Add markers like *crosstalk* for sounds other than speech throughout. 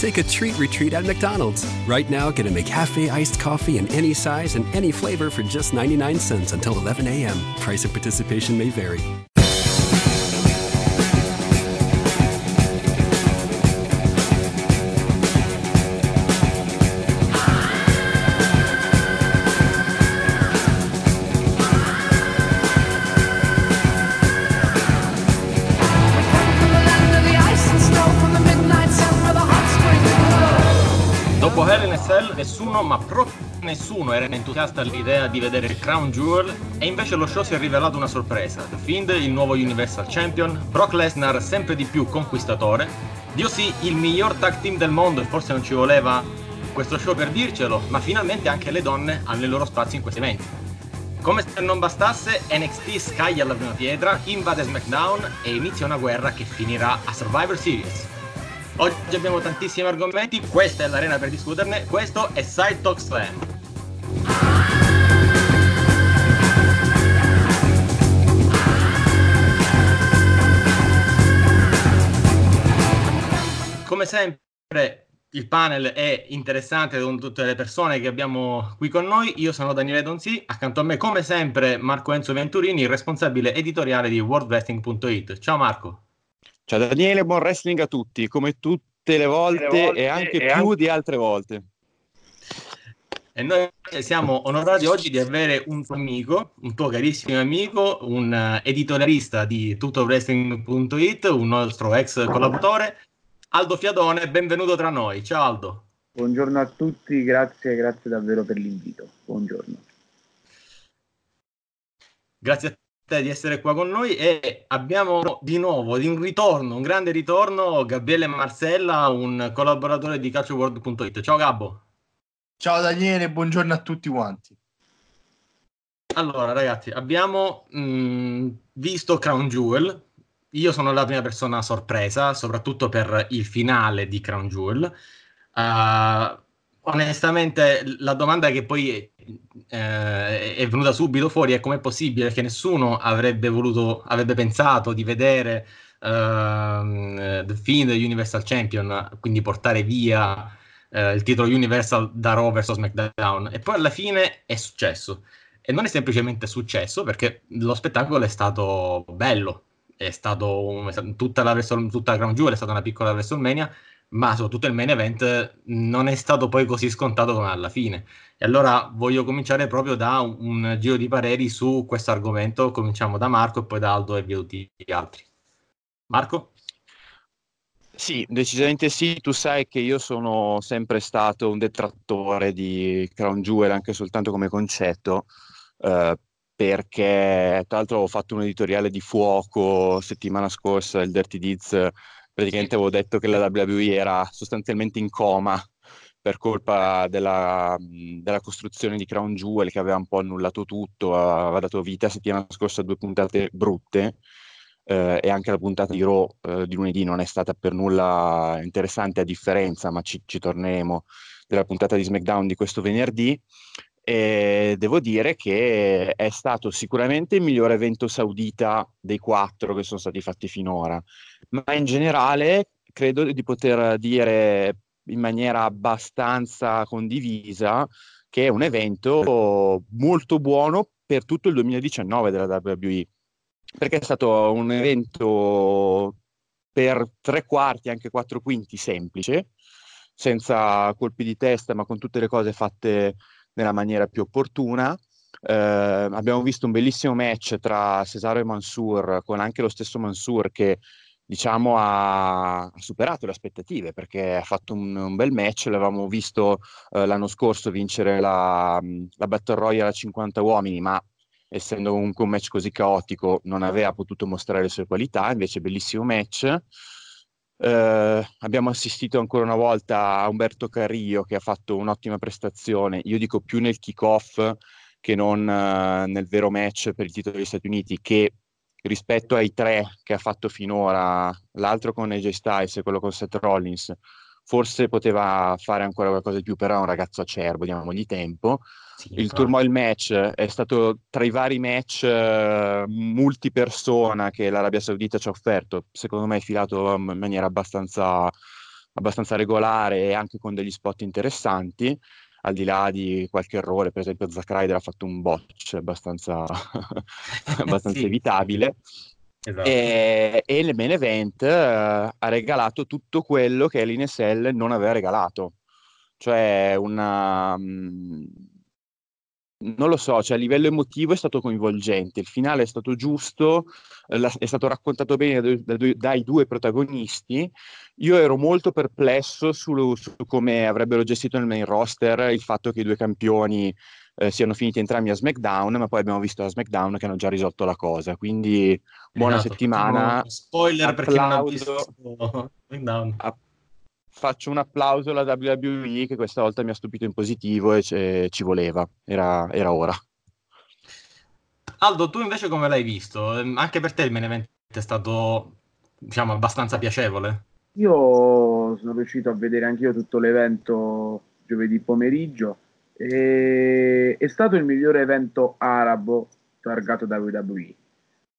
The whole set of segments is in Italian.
Take a treat retreat at McDonald's. Right now, get a McCafe iced coffee in any size and any flavor for just 99 cents until 11 a.m. Price of participation may vary. Ma proprio nessuno era entusiasta all'idea di vedere il Crown Jewel e invece lo show si è rivelato una sorpresa. The Fiend, il nuovo Universal Champion, Brock Lesnar sempre di più conquistatore, Dio sì, il miglior tag team del mondo e forse non ci voleva questo show per dircelo, ma finalmente anche le donne hanno il loro spazio in questi eventi. Come se non bastasse, NXT scaglia la prima pietra, invade SmackDown e inizia una guerra che finirà a Survivor Series. Oggi abbiamo tantissimi argomenti, questa è l'arena per discuterne, questo è Side Talk Slam. Come sempre il panel è interessante con tutte le persone che abbiamo qui con noi. Io sono Daniele Donzi, accanto a me come sempre Marco Enzo Venturini, responsabile editoriale di worldwrestling.it. Ciao Marco. Ciao Daniele, buon wrestling a tutti, come tutte le volte, volte e anche e più anche- di altre volte. E noi siamo onorati oggi di avere un tuo amico, un tuo carissimo amico, un eh, editorialista di tuttowrestling.it, un nostro ex collaboratore, Aldo Fiadone, benvenuto tra noi. Ciao Aldo. Buongiorno a tutti, grazie, grazie davvero per l'invito. Buongiorno. Grazie a te di essere qua con noi e abbiamo di nuovo, di un ritorno, un grande ritorno, Gabriele Marcella, un collaboratore di calcioworld.it. Ciao Gabbo. Ciao Daniele, buongiorno a tutti quanti. Allora, ragazzi, abbiamo mh, visto Crown Jewel. Io sono la prima persona sorpresa, soprattutto per il finale di Crown Jewel. Uh, onestamente, la domanda che poi eh, è venuta subito fuori è com'è possibile che nessuno avrebbe voluto, avrebbe pensato di vedere ehm, The Fiend Universal Champion, quindi portare via eh, il titolo Universal da Raw vs SmackDown. E poi alla fine è successo. E non è semplicemente successo perché lo spettacolo è stato bello, è stato un- tutta la, tutta la Crown Jewel è stata una piccola WrestleMania, ma soprattutto il main event non è stato poi così scontato come alla fine. E allora voglio cominciare proprio da un, un giro di pareri su questo argomento. Cominciamo da Marco e poi da Aldo e via tutti gli altri. Marco? Sì, decisamente sì, tu sai che io sono sempre stato un detrattore di Crown Jewel anche soltanto come concetto, eh, perché tra l'altro ho fatto un editoriale di fuoco settimana scorsa, il Dirty Deeds, praticamente avevo detto che la WWE era sostanzialmente in coma per colpa della, della costruzione di Crown Jewel che aveva un po' annullato tutto, aveva dato vita settimana scorsa a due puntate brutte eh, e anche la puntata di Raw eh, di lunedì non è stata per nulla interessante a differenza, ma ci, ci torneremo della puntata di SmackDown di questo venerdì. E devo dire che è stato sicuramente il migliore evento saudita dei quattro che sono stati fatti finora, ma in generale credo di poter dire in maniera abbastanza condivisa che è un evento molto buono per tutto il 2019 della WWE perché è stato un evento per tre quarti, anche quattro quinti semplice, senza colpi di testa, ma con tutte le cose fatte nella maniera più opportuna. Eh, abbiamo visto un bellissimo match tra Cesaro e Mansur, con anche lo stesso Mansur che diciamo ha, ha superato le aspettative perché ha fatto un, un bel match. L'avevamo visto eh, l'anno scorso vincere la, la Battle Royale a 50 uomini, ma essendo comunque un match così caotico, non aveva potuto mostrare le sue qualità, invece bellissimo match. Eh, abbiamo assistito ancora una volta a Umberto Carrillo che ha fatto un'ottima prestazione, io dico più nel kick-off che non eh, nel vero match per il titolo degli Stati Uniti, che rispetto ai tre che ha fatto finora, l'altro con AJ Styles e quello con Seth Rollins, forse poteva fare ancora qualcosa di più, però è un ragazzo acerbo, diamogli tempo. Sì, il Turmoil Match è stato tra i vari match uh, multipersona che l'Arabia Saudita ci ha offerto, secondo me è filato in maniera abbastanza, abbastanza regolare e anche con degli spot interessanti al di là di qualche errore, per esempio Zack Ryder ha fatto un botch abbastanza, *laughs* *laughs* abbastanza sì. evitabile. Esatto. E, e il main event uh, ha regalato tutto quello che l'INSL non aveva regalato, cioè una, um, non lo so, cioè a livello emotivo è stato coinvolgente, il finale è stato giusto, la, è stato raccontato bene dai, due protagonisti. Io ero molto perplesso su, su, come avrebbero gestito nel main roster il fatto che i due campioni eh, siano finiti entrambi a SmackDown, ma poi abbiamo visto a SmackDown che hanno già risolto la cosa. Quindi buona esatto, settimana. Spoiler applauso, perché non ha visto *laughs* SmackDown faccio un applauso alla WWE che questa volta mi ha stupito in positivo e c- ci voleva, era, era, ora. Aldo, tu invece come l'hai visto? Ehm, anche per te il main event è stato, diciamo, abbastanza piacevole? Io sono riuscito a vedere anch'io tutto l'evento giovedì pomeriggio e è stato il migliore evento arabo targato da WWE.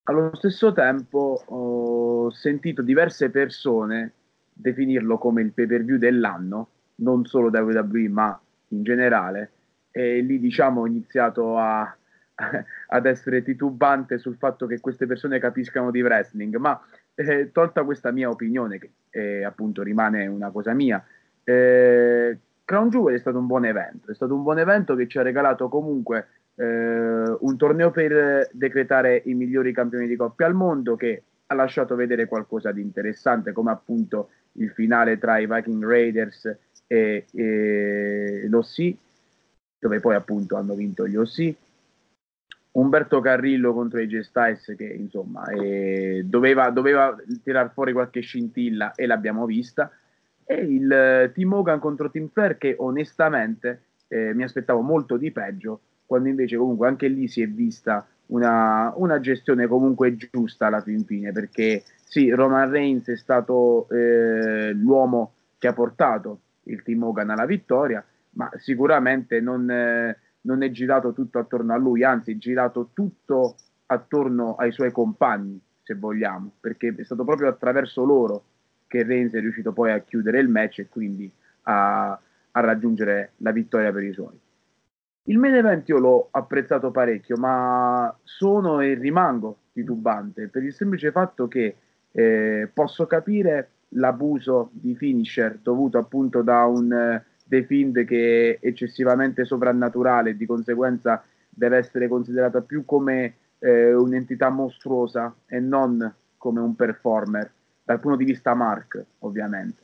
Allo stesso tempo ho sentito diverse persone definirlo come il pay per view dell'anno, non solo da WWE ma in generale, e lì diciamo ho iniziato a, *laughs* ad essere titubante sul fatto che queste persone capiscano di wrestling, ma eh, tolta questa mia opinione, che eh, appunto rimane una cosa mia, eh, Crown Jewel è stato un buon evento, è stato un buon evento che ci ha regalato comunque eh, un torneo per decretare i migliori campioni di coppia al mondo che ha lasciato vedere qualcosa di interessante come appunto il finale tra i Viking Raiders e, e l'OC, dove poi appunto hanno vinto gli OC. Umberto Carrillo contro i Styles che insomma eh, doveva, doveva tirar fuori qualche scintilla e l'abbiamo vista e il eh, Team Hogan contro Team Flair che onestamente eh, mi aspettavo molto di peggio quando invece comunque anche lì si è vista una, una gestione comunque giusta alla fin fine perché sì, Roman Reigns è stato eh, l'uomo che ha portato il Team Hogan alla vittoria, ma sicuramente non, eh, non, è girato tutto attorno a lui, anzi è girato tutto attorno ai suoi compagni, se vogliamo, perché è stato proprio attraverso loro che Reigns è riuscito poi a chiudere il match e quindi a, a raggiungere la vittoria per i suoi. Il main event io l'ho apprezzato parecchio, ma sono e rimango titubante per il semplice fatto che eh, posso capire l'abuso di finisher dovuto appunto da un eh, Fiend che è eccessivamente sovrannaturale e di conseguenza deve essere considerata più come eh, un'entità mostruosa e non come un performer dal punto di vista Mark ovviamente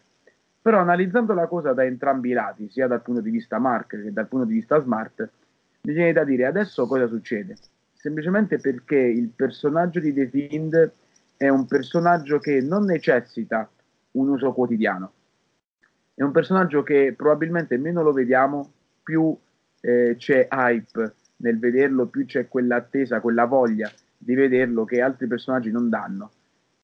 però analizzando la cosa da entrambi i lati sia dal punto di vista Mark che dal punto di vista Smart mi viene da dire adesso cosa succede semplicemente perché il personaggio di The Fiend è un personaggio che non necessita un uso quotidiano. È un personaggio che probabilmente meno lo vediamo, più eh, c'è hype nel vederlo, più c'è quell'attesa, quella voglia di vederlo che altri personaggi non danno.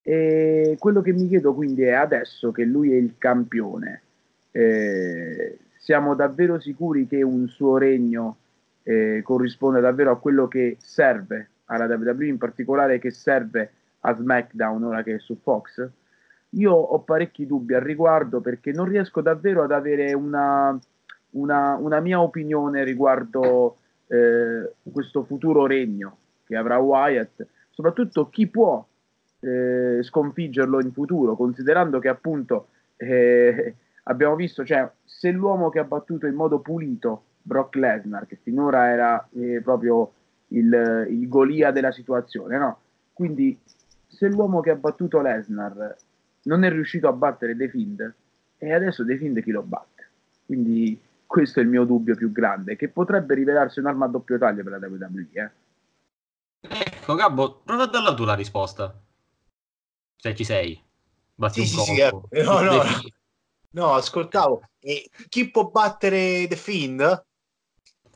E quello che mi chiedo quindi è adesso che lui è il campione, eh, siamo davvero sicuri che un suo regno eh, corrisponde davvero a quello che serve alla WWE, in particolare che serve a SmackDown ora che è su Fox, io ho parecchi dubbi al riguardo perché non riesco davvero ad avere una, una, una mia opinione riguardo eh, questo futuro regno che avrà Wyatt, soprattutto chi può eh, sconfiggerlo in futuro, considerando che appunto eh, abbiamo visto, cioè, se l'uomo che ha battuto in modo pulito Brock Lesnar, che finora era eh, proprio il, il Golia della situazione, no? Quindi se l'uomo che ha battuto Lesnar non è riuscito a battere The Fiend, e adesso The Fiend chi lo batte? Quindi questo è il mio dubbio più grande, che potrebbe rivelarsi un'arma a doppio taglio per la WWE. Eh? Ecco, Gabbo, prova a darla tu la risposta. Se ci sei. Batti sì, un sì, sì, eh. no, no, no, ascoltavo. E chi può battere The Fiend?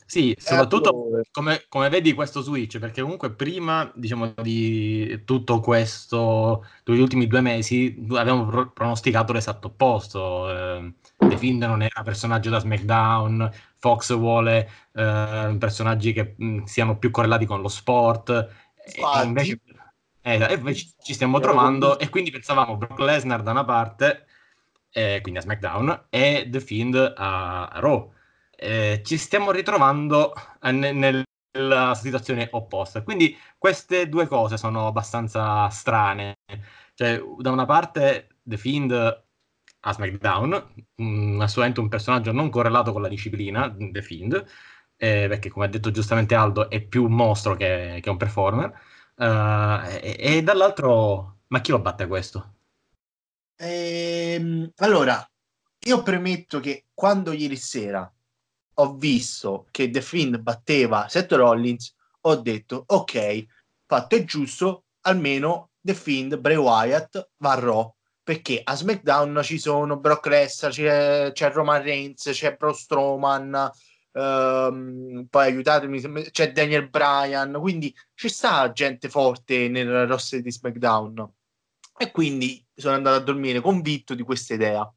Sì, soprattutto come, come, vedi questo switch, perché comunque prima diciamo, di tutto questo, degli ultimi due mesi, avevamo pro- pronosticato l'esatto opposto. Eh, The Fiend non era personaggio da SmackDown, Fox vuole eh, personaggi che mh, siano più correlati con lo sport. E invece, eh, invece, ci stiamo trovando e quindi pensavamo Brock Lesnar da una parte, eh, quindi a SmackDown, e The Fiend a, a Raw eh, ci stiamo ritrovando eh, nella situazione opposta. Quindi queste due cose sono abbastanza strane. Cioè, da una parte The Fiend a SmackDown, mh, assolutamente un personaggio non correlato con la disciplina, The Fiend, eh, perché come ha detto giustamente Aldo è più un mostro che, che un performer, uh, e, e, dall'altro, ma chi lo batte questo? Ehm, allora, io premetto che quando ieri sera ho visto che The Fiend batteva Seth Rollins, ho detto ok, fatto è giusto, almeno The Fiend, Bray Wyatt va a Raw perché a SmackDown ci sono Brock Lesnar, c'è, c'è Roman Reigns, c'è Braun Strowman, um, poi aiutatemi, c'è Daniel Bryan, quindi ci sta gente forte nel roster di SmackDown. E quindi sono andato a dormire convinto di questa idea.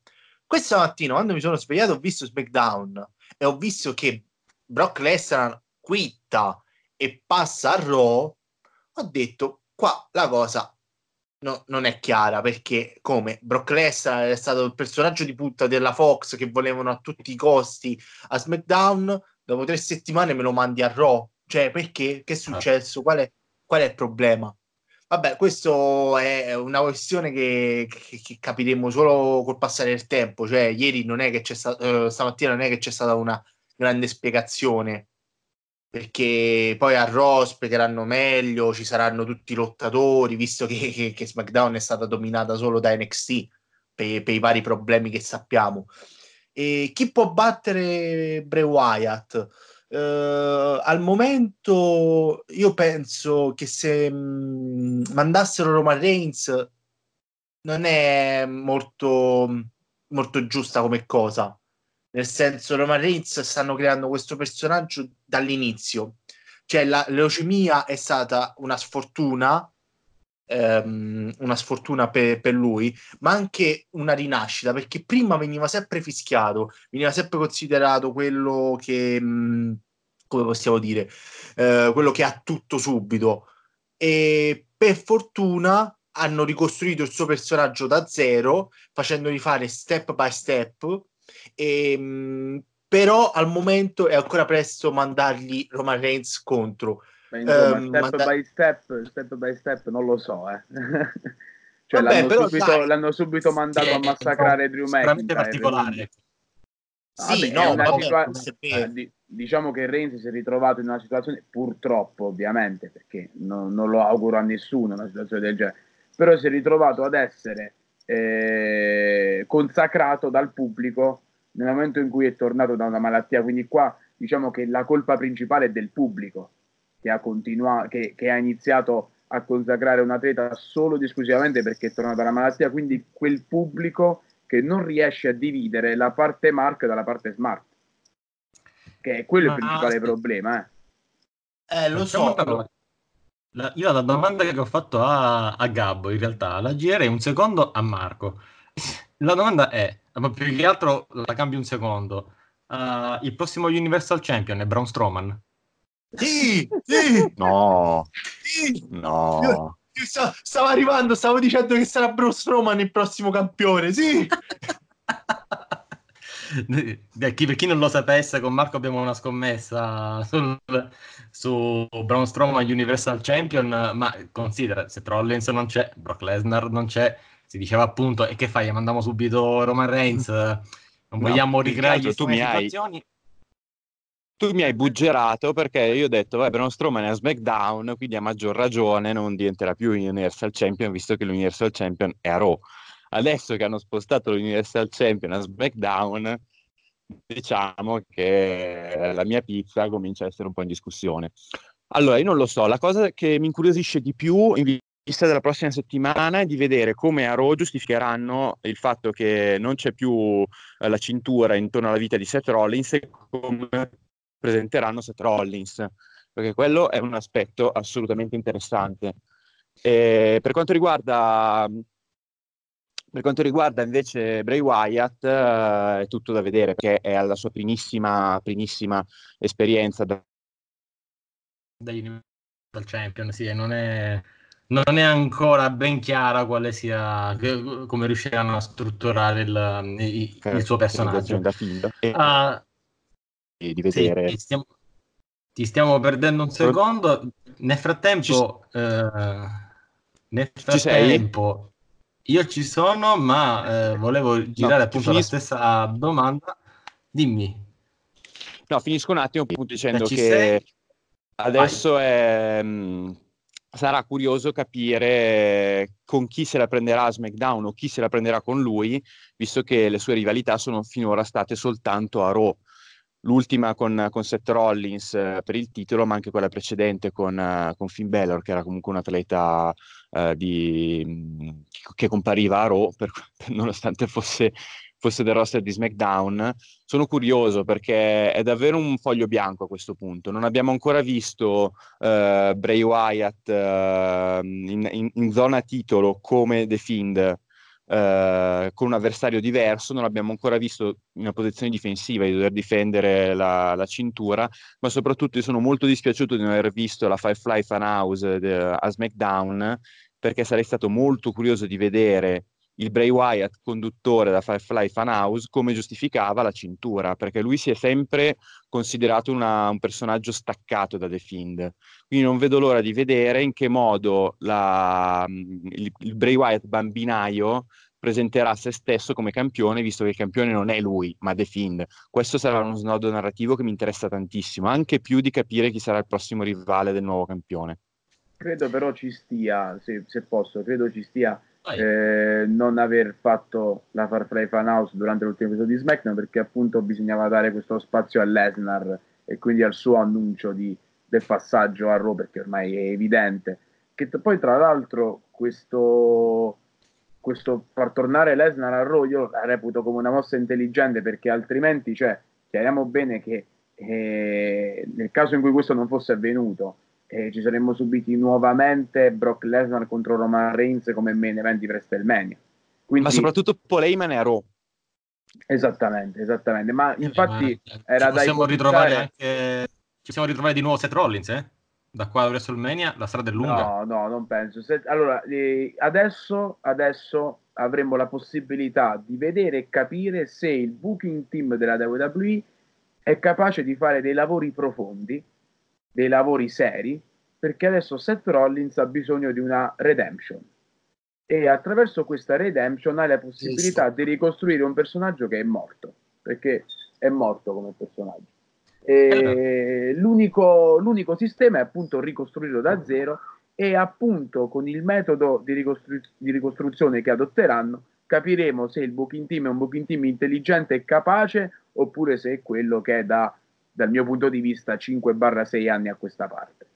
Questa mattina, quando mi sono svegliato, ho visto SmackDown e ho visto che Brock Lesnar quitta e passa a Raw, ho detto qua la cosa no, non è chiara perché come Brock Lesnar è stato il personaggio di punta della Fox che volevano a tutti i costi a SmackDown, dopo tre settimane me lo mandi a Raw. Cioè, perché? Che è successo? Qual è, qual è il problema? Vabbè, questo è una questione che, che, che, capiremo solo col passare del tempo. Cioè, ieri non è che c'è stato, eh, stamattina non è che c'è stata una grande spiegazione, perché poi a Raw spiegheranno meglio, ci saranno tutti i lottatori, visto che, che SmackDown è stata dominata solo da NXT per, per i vari problemi che sappiamo. E chi può battere Bray Wyatt? Uh, al momento io penso che se mh, mm, mandassero Roman Reigns non è molto, molto giusta come cosa. Nel senso, Roman Reigns stanno creando questo personaggio dall'inizio. Cioè, la leucemia è stata una sfortuna, ehm, una sfortuna per, per, lui, ma anche una rinascita, perché prima veniva sempre fischiato, veniva sempre considerato quello che, mh, mm, come possiamo dire, eh, quello che ha tutto subito. E per fortuna hanno ricostruito il suo personaggio da zero, facendogli fare step by step. E, mh, mm, però al momento è ancora presto mandargli Roman Reigns contro. insomma, um, step manda- by step, step by step, non lo so, eh. *laughs* cioè, Vabbè, l'hanno, subito, dai, l'hanno, subito, mandato sì, a massacrare Drew McIntyre. Particolare. Sì, Vabbè, no, situa- eh, diciamo che Reigns si è ritrovato in una situazione, purtroppo ovviamente, perché non, non lo auguro a nessuno una situazione del genere, però si è ritrovato ad essere eh, consacrato dal pubblico nel momento in cui è tornato da una malattia. Quindi qua diciamo che la colpa principale è del pubblico che ha, continua- che, che ha iniziato a consacrare un atleta solo ed esclusivamente perché è tornato dalla malattia, quindi quel pubblico che non riesce a dividere la parte Mark dalla parte Smart, che è quello il principale sì. problema. Eh, eh lo so. La, io la domanda che ho fatto a, a Gabbo, in realtà, la girerei un secondo a Marco. La domanda è, ma più che altro la cambio un secondo. Uh, il prossimo Universal Champion è Braun Strowman? Sì, sì. No. Sì. No. Io, io stavo, stavo arrivando, stavo dicendo che sarà Braun Strowman il prossimo campione, sì. *laughs* per chi non lo sapesse, con Marco abbiamo una scommessa sul, su Braun Strowman Universal Champion, ma considera, se Trollins non c'è, Brock Lesnar non c'è, si diceva appunto, e che fai? Mandiamo subito Roman Reigns, non no, vogliamo ricreare tu mi situazioni. Hai... Tu mi hai buggerato perché io ho detto, vabbè, Braun Strowman è a SmackDown, quindi a maggior ragione non diventerà più Universal Champion, visto che l'Universal Champion è a Raw. Adesso che hanno spostato l'Universal Champion a SmackDown, diciamo che la mia pizza comincia a essere un po' in discussione. Allora, io non lo so, la cosa che mi incuriosisce di più vista della prossima settimana è di vedere come a Raw giustificheranno il fatto che non c'è più eh, la cintura intorno alla vita di Seth Rollins e come presenteranno Seth Rollins, perché quello è un aspetto assolutamente interessante. E per quanto riguarda per quanto riguarda invece Bray Wyatt, uh, è tutto da vedere perché è alla sua primissima, primissima esperienza da... Universal Champion, sì, non è, non è ancora ben chiara quale sia, come riusciranno a strutturare il, il, il suo personaggio. Da film. E, uh, di vedere. Sì, ti, stiamo, ti, stiamo, perdendo un secondo. Nel frattempo, ci, uh, nel frattempo io ci sono, ma eh, volevo girare no, appunto finis- la stessa domanda. Dimmi. No, finisco un attimo appunto dicendo che sei? adesso è, mh, mm, sarà curioso capire con chi se la prenderà a SmackDown o chi se la prenderà con lui, visto che le sue rivalità sono finora state soltanto a Raw. L'ultima con, con Seth Rollins eh, per il titolo, ma anche quella precedente con, uh, con Finn Balor, che era comunque un atleta uh, di, che compariva a Raw, per, *laughs* nonostante fosse, fosse del roster di SmackDown. Sono curioso perché è davvero un foglio bianco a questo punto. Non abbiamo ancora visto uh, Bray Wyatt in, in, in, zona titolo come The Fiend eh, con un avversario diverso, non l'abbiamo ancora visto in una posizione difensiva di dover difendere la, la cintura, ma soprattutto sono molto dispiaciuto di non aver visto la Firefly Fan House de, a SmackDown perché sarei stato molto curioso di vedere il Bray Wyatt, conduttore da Firefly Fan House, come giustificava la cintura, perché lui si è sempre considerato una, un personaggio staccato da The Fiend. Quindi non vedo l'ora di vedere in che modo la, il, il Bray Wyatt bambinaio presenterà se stesso come campione, visto che il campione non è lui, ma The Fiend. Questo sarà uno snodo narrativo che mi interessa tantissimo, anche più di capire chi sarà il prossimo rivale del nuovo campione. Credo però ci stia, se, se posso, credo ci stia eh, non aver fatto la Farfly Fan House durante l'ultimo episodio di SmackDown perché appunto bisognava dare questo spazio a Lesnar e quindi al suo annuncio di, del passaggio a Raw perché ormai è evidente. Che t- poi tra l'altro questo, questo far tornare Lesnar a Raw io la reputo come una mossa intelligente perché altrimenti cioè, chiariamo bene che eh, nel caso in cui questo non fosse avvenuto eh, ci saremmo subiti nuovamente Brock Lesnar contro Roman Reigns come main event di WrestleMania. Quindi... Ma soprattutto Paul Heyman e Raw. Esattamente, esattamente. Ma infatti ma era ci possiamo ritrovare anche ci possiamo ritrovare di nuovo Seth Rollins, eh? Da qua a WrestleMania la strada è lunga. No, no, non penso. Se... Allora, eh, adesso, adesso avremo la possibilità di vedere e capire se il booking team della WWE è capace di fare dei lavori profondi dei lavori seri, perché adesso Seth Rollins ha bisogno di una redemption. E attraverso questa redemption hai la possibilità di ricostruire un personaggio che è morto, perché è morto come personaggio. E l'unico, l'unico sistema è appunto ricostruirlo da zero e appunto con il metodo di, ricostru- di ricostruzione che adotteranno capiremo se il booking team è un booking team intelligente e capace oppure se è quello che è da dal mio punto di vista 5-6 anni a questa parte.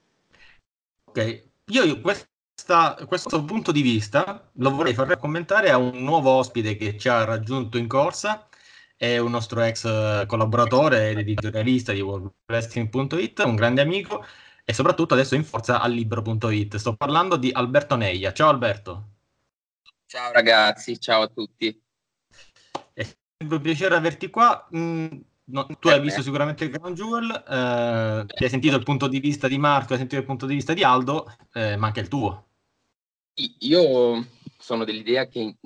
Ok, io questa, questo punto di vista lo vorrei far commentare a un nuovo ospite che ci ha raggiunto in corsa, è un nostro ex collaboratore ed editorialista di WorldWrestling.it, un grande amico e soprattutto adesso in forza al libro.it. Sto parlando di Alberto Neia. Ciao Alberto. Ciao ragazzi, ciao a tutti. È un piacere averti qua. Mm, No, tu hai visto sicuramente Crown Jewel, eh, ti hai sentito il punto di vista di Marco, hai sentito il punto di vista di Aldo, eh, ma anche il tuo. Io sono dell'idea che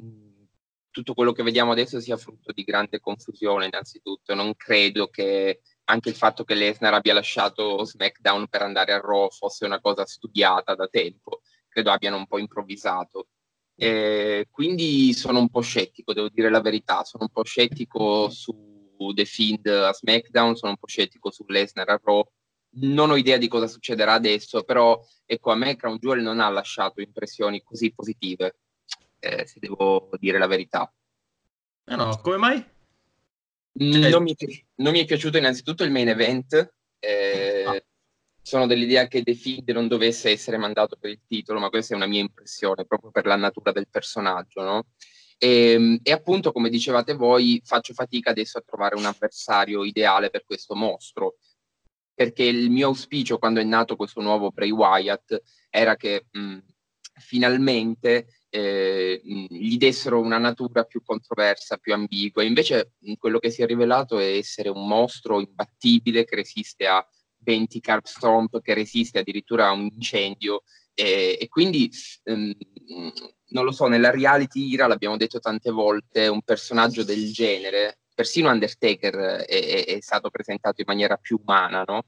tutto quello che vediamo adesso sia frutto di grande confusione, innanzitutto. Non credo che anche il fatto che Lesnar abbia lasciato SmackDown per andare a Raw fosse una cosa studiata da tempo. Credo abbiano un po' improvvisato. Eh, quindi sono un po' scettico, devo dire la verità. Sono un po' scettico su The Fiend a SmackDown, sono un po' scettico su Lesnar a Raw. Non ho idea di cosa succederà adesso, però ecco, a me Crown Jewel non ha lasciato impressioni così positive, eh, se devo dire la verità. Eh no, come mai? Non mi, non mi, è piaciuto innanzitutto il main event. Eh, ah. Sono dell'idea che The Fiend non dovesse essere mandato per il titolo, ma questa è una mia impressione, proprio per la natura del personaggio, no? E, ehm, e, appunto, come dicevate voi, faccio fatica adesso a trovare un avversario ideale per questo mostro. perché il mio auspicio quando è nato questo nuovo Bray Wyatt era che mh, finalmente eh, gli dessero una natura più controversa, più ambigua. Invece quello che si è rivelato è essere un mostro imbattibile che resiste a 20 carb stomp, che resiste addirittura a un incendio. E, e quindi ehm, non lo so, nella reality era, l'abbiamo detto tante volte, un personaggio del genere, persino Undertaker è, è stato presentato in maniera più umana, no?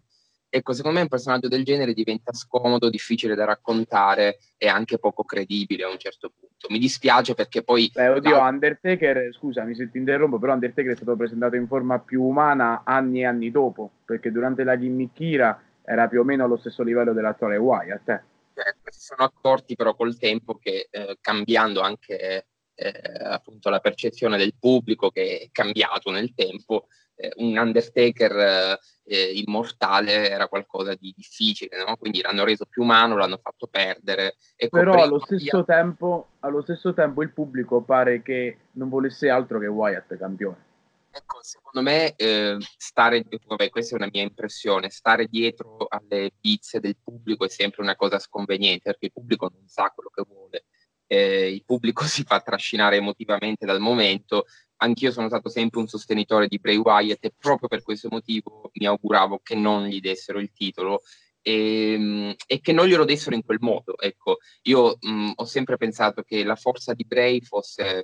ecco, secondo me un personaggio del genere diventa scomodo, difficile da raccontare e anche poco credibile a un certo punto. Mi dispiace perché poi... Beh, oddio, da... Undertaker, scusami se ti interrompo, però Undertaker è stato presentato in forma più umana anni e anni dopo, perché durante la gimmickira era più o meno allo stesso livello dell'attuale Wyatt. Eh. Certo, si sono accorti però col tempo che eh, cambiando anche eh, appunto la percezione del pubblico che è cambiato nel tempo, eh, un Undertaker eh, immortale era qualcosa di difficile, no? quindi l'hanno reso più umano, l'hanno fatto perdere. Ecco, Però allo stesso, tempo, allo stesso tempo il pubblico pare che non volesse altro che Wyatt campione. Ecco, secondo me eh, stare, vabbè, questa è una mia impressione, stare dietro alle pizze del pubblico è sempre una cosa sconveniente perché il pubblico non sa quello che vuole. Eh, il pubblico *laughs* si fa trascinare emotivamente dal momento anch'io sono stato sempre un sostenitore di Bray Wyatt e proprio per questo motivo mi auguravo che non gli dessero il titolo e, ehm, e che non glielo dessero in quel modo. Ecco, io mh, ho sempre pensato che la forza di Bray fosse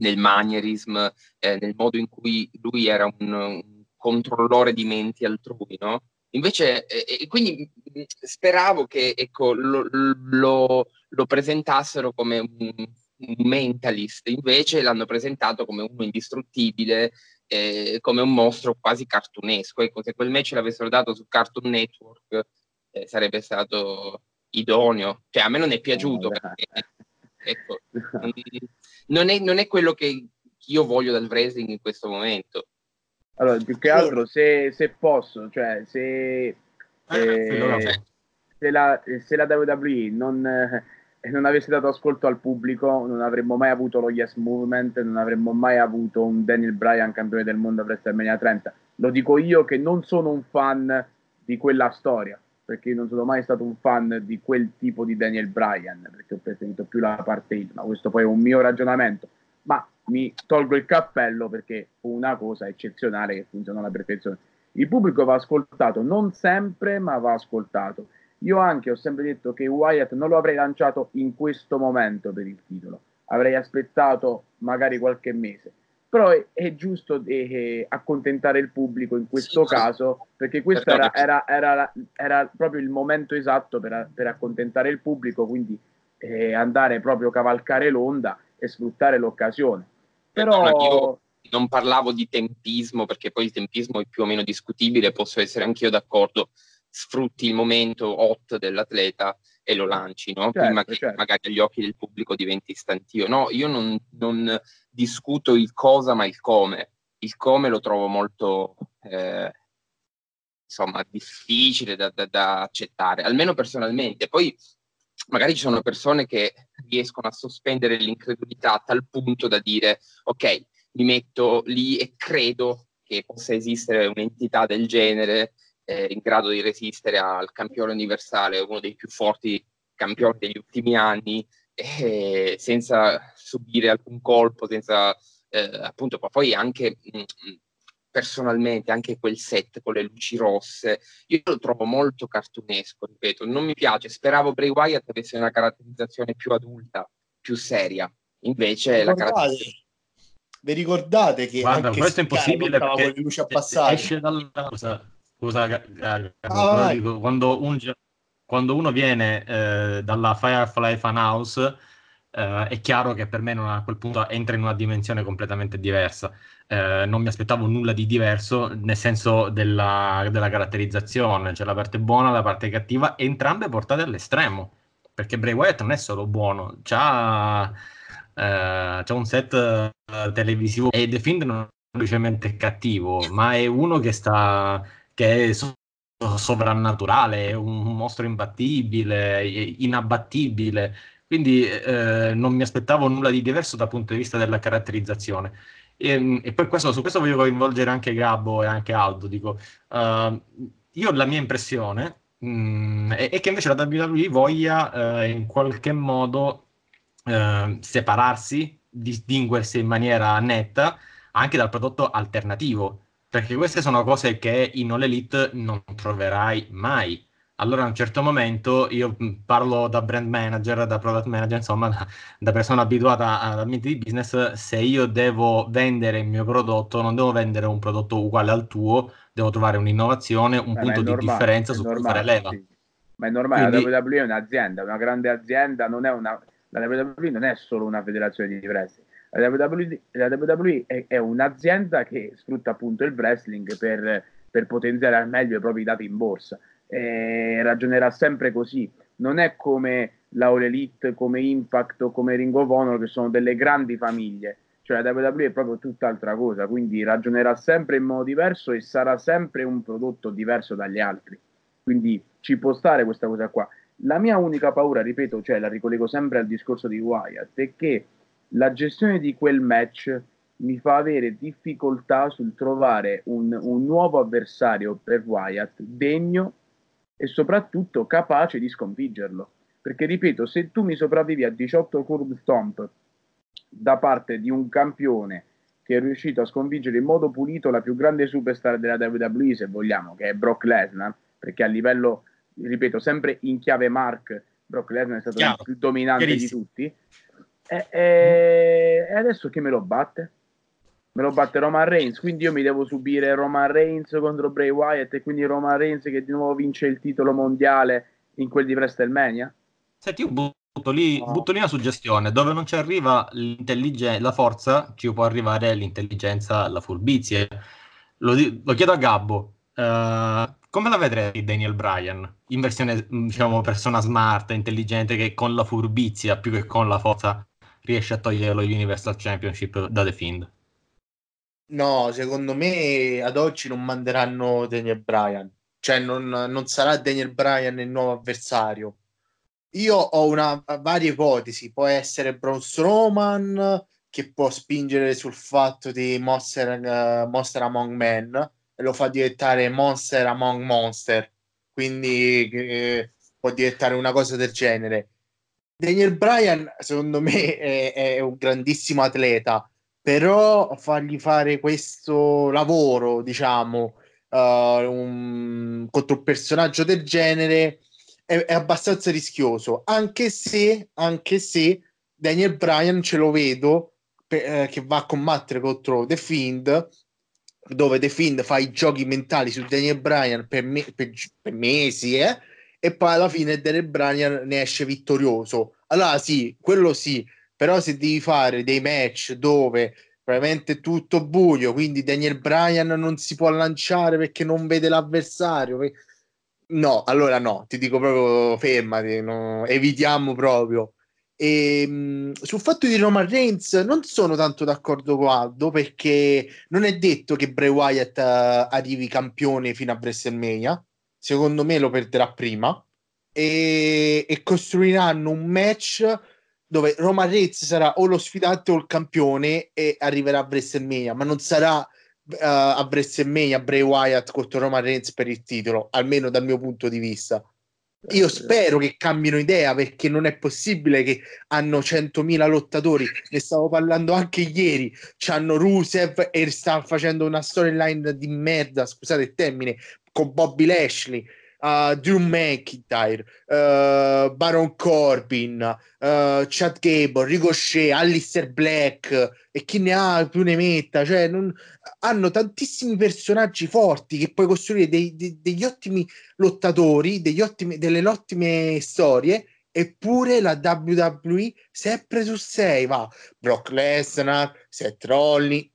nel manierism, eh, nel modo in cui lui era un, un controllore di menti altrui, no? Invece, eh, quindi speravo che ecco, lo, lo, lo presentassero come un un mentalist, invece l'hanno presentato come uno indistruttibile, eh, come un mostro quasi cartunesco. Ecco, se quel match l'avessero dato su Cartoon Network eh, sarebbe stato idoneo. Cioè, a me non è piaciuto perché ecco, *laughs* non, è, non, è, quello che io voglio dal wrestling in questo momento. Allora, più che altro, se, se posso, cioè, se, eh, eh se, la, se la WWE non e non avesse dato ascolto al pubblico, non avremmo mai avuto lo Yes Movement, non avremmo mai avuto un Daniel Bryan campione del mondo a WrestleMania 30. Lo dico io che non sono un fan di quella storia, perché non sono mai stato un fan di quel tipo di Daniel Bryan, perché ho preferito più la parte il, ma questo poi è un mio ragionamento. Ma mi tolgo il cappello perché fu una cosa eccezionale che funziona alla perfezione. Il pubblico va ascoltato, non sempre, ma va ascoltato io anche ho sempre detto che Wyatt non lo avrei lanciato in questo momento per il titolo, avrei aspettato magari qualche mese. Però è, è giusto eh, accontentare il pubblico in questo sì, caso, perché questo era, era, era, era, proprio il momento esatto per, per accontentare il pubblico, quindi eh, andare proprio a cavalcare l'onda e sfruttare l'occasione. Però... Io non parlavo di tempismo, perché poi il tempismo è più o meno discutibile, posso essere anch'io d'accordo sfrutti il momento hot dell'atleta e lo lanci, no? certo, prima che certo. magari agli occhi del pubblico diventi istantio. No, io non, non, discuto il cosa, ma il come. Il come lo trovo molto, eh, insomma, difficile da, da, da, accettare, almeno personalmente. Poi magari ci sono persone che riescono a sospendere l'incredulità a tal punto da dire, ok, mi metto lì e credo che possa esistere un'entità del genere eh, in grado di resistere al campione universale, uno dei più forti campioni degli ultimi anni, eh, senza subire alcun colpo, senza eh, appunto, poi anche mh, mm, mm, personalmente, anche quel set con le luci rosse, io lo trovo molto cartunesco, ripeto, non mi piace, speravo Bray Wyatt avesse una caratterizzazione più adulta, più seria, invece la caratterizzazione vi ricordate che Guarda, questo è impossibile perché con le luci abbassate esce dalla cosa Scusa, ah, dico, quando, un, quando, uno viene eh, dalla Firefly Funhouse eh, è chiaro che per me a quel punto entra in una dimensione completamente diversa. Eh, non mi aspettavo nulla di diverso nel senso della, della caratterizzazione, cioè la parte buona, la parte cattiva, entrambe portate all'estremo. Perché Bray Wyatt non è solo buono, c'ha, eh, c'ha un set televisivo e The Fiend non è semplicemente cattivo, ma è uno che sta che è so- sovrannaturale, è un mostro imbattibile, inabbattibile. Quindi eh, non mi aspettavo nulla di diverso dal punto di vista della caratterizzazione. E, e poi questo, su questo voglio coinvolgere anche Gabbo e anche Aldo. Dico, uh, io la mia impressione mh, mm, è, è, che invece la WWE voglia eh, in qualche modo eh, separarsi, distinguersi in maniera netta anche dal prodotto alternativo, perché queste sono cose che in All Elite non troverai mai allora a un certo momento io parlo da brand manager, da product manager, insomma da, da persona abituata ad ambienti di business, se io devo vendere il mio prodotto, non devo vendere un prodotto uguale al tuo, devo trovare un'innovazione, un eh, punto di differenza su cui fare leva. Sì. Ma è normale, Quindi... la WWE è un'azienda, una grande azienda, non è una... la WWE non è solo una federazione di wrestling. La WWE, la WWE è, è, un'azienda che sfrutta appunto il wrestling per, per potenziare al meglio i propri dati in borsa eh, ragionerà sempre così. Non è come la Elite, come Impact o come Ring of Honor, che sono delle grandi famiglie. Cioè la WWE è proprio tutt'altra cosa, quindi ragionerà sempre in modo diverso e sarà sempre un prodotto diverso dagli altri. Quindi ci può stare questa cosa qua. La mia unica paura, ripeto, cioè la ricollego sempre al discorso di Wyatt, è che la gestione di quel match mi fa avere difficoltà sul trovare un, un nuovo avversario per Wyatt degno e soprattutto capace di sconfiggerlo. Perché ripeto, se tu mi sopravvivi a 18 curve stomp da parte di un campione che è riuscito a sconfiggere in modo pulito la più grande superstar della WWE, se vogliamo, che è Brock Lesnar, perché a livello, ripeto, sempre in chiave Mark, Brock Lesnar è stato Chiaro. il più dominante di tutti, e, e, e adesso che me lo batte? Me lo batte Roman Reigns, quindi io mi devo subire Roman Reigns contro Bray Wyatt e quindi Roman Reigns che di nuovo vince il titolo mondiale in quel di WrestleMania? Senti, io butto lì, no. butto lì una suggestione, dove non ci arriva la forza, ci può arrivare l'intelligenza, la furbizia. Lo, lo chiedo a Gabbo, uh, come la vedrei Daniel Bryan in versione, diciamo, persona smart, intelligente, che con la furbizia più che con la forza riesce a togliere lo Universal Championship da The Fiend? No, secondo me ad oggi non manderanno Daniel Bryan, cioè non, non sarà Daniel Bryan il nuovo avversario. Io ho una varie ipotesi, può essere Braun Strowman che può spingere sul fatto di Monster, uh, Monster Among Men e lo fa diventare Monster Among Monster, quindi eh, può diventare una cosa del genere. Daniel Bryan, secondo me, è, è un grandissimo atleta però fargli fare questo lavoro, diciamo, uh, un, contro un personaggio del genere è, è, abbastanza rischioso, anche se, anche se Daniel Bryan ce lo vedo per, eh, che va a combattere contro The Fiend dove The Fiend fa i giochi mentali su Daniel Bryan per, me, per, per mesi eh? e poi alla fine Daniel Bryan ne esce vittorioso allora sì, quello sì però se devi fare dei match dove probabilmente tutto buio, quindi Daniel Bryan non si può lanciare perché non vede l'avversario. No, allora no, ti dico proprio fermati, no, evitiamo proprio. E, mh, sul fatto di Roman Reigns non sono tanto d'accordo con Aldo perché non è detto che Bray Wyatt uh, arrivi campione fino a WrestleMania. Secondo me lo perderà prima e, e costruiranno un match dove Roman Reigns sarà o lo sfidante o il campione e arriverà a WrestleMania, ma non sarà uh, a WrestleMania Bray Wyatt contro Roman Reigns per il titolo, almeno dal mio punto di vista. Io spero che cambino idea perché non è possibile che hanno 100.000 lottatori. Ne stavo parlando anche ieri. C'hanno Rusev e stanno facendo una storyline di merda, scusate il termine, con Bobby Lashley uh, Drew McIntyre, uh, Baron Corbin, uh, Chad Gable, Ricochet, Alistair Black e chi ne ha più ne metta, cioè non, hanno tantissimi personaggi forti che puoi costruire dei, dei, degli ottimi lottatori, degli ottimi, delle ottime storie eppure la WWE sempre su 6 va. Brock Lesnar, Seth Rollins.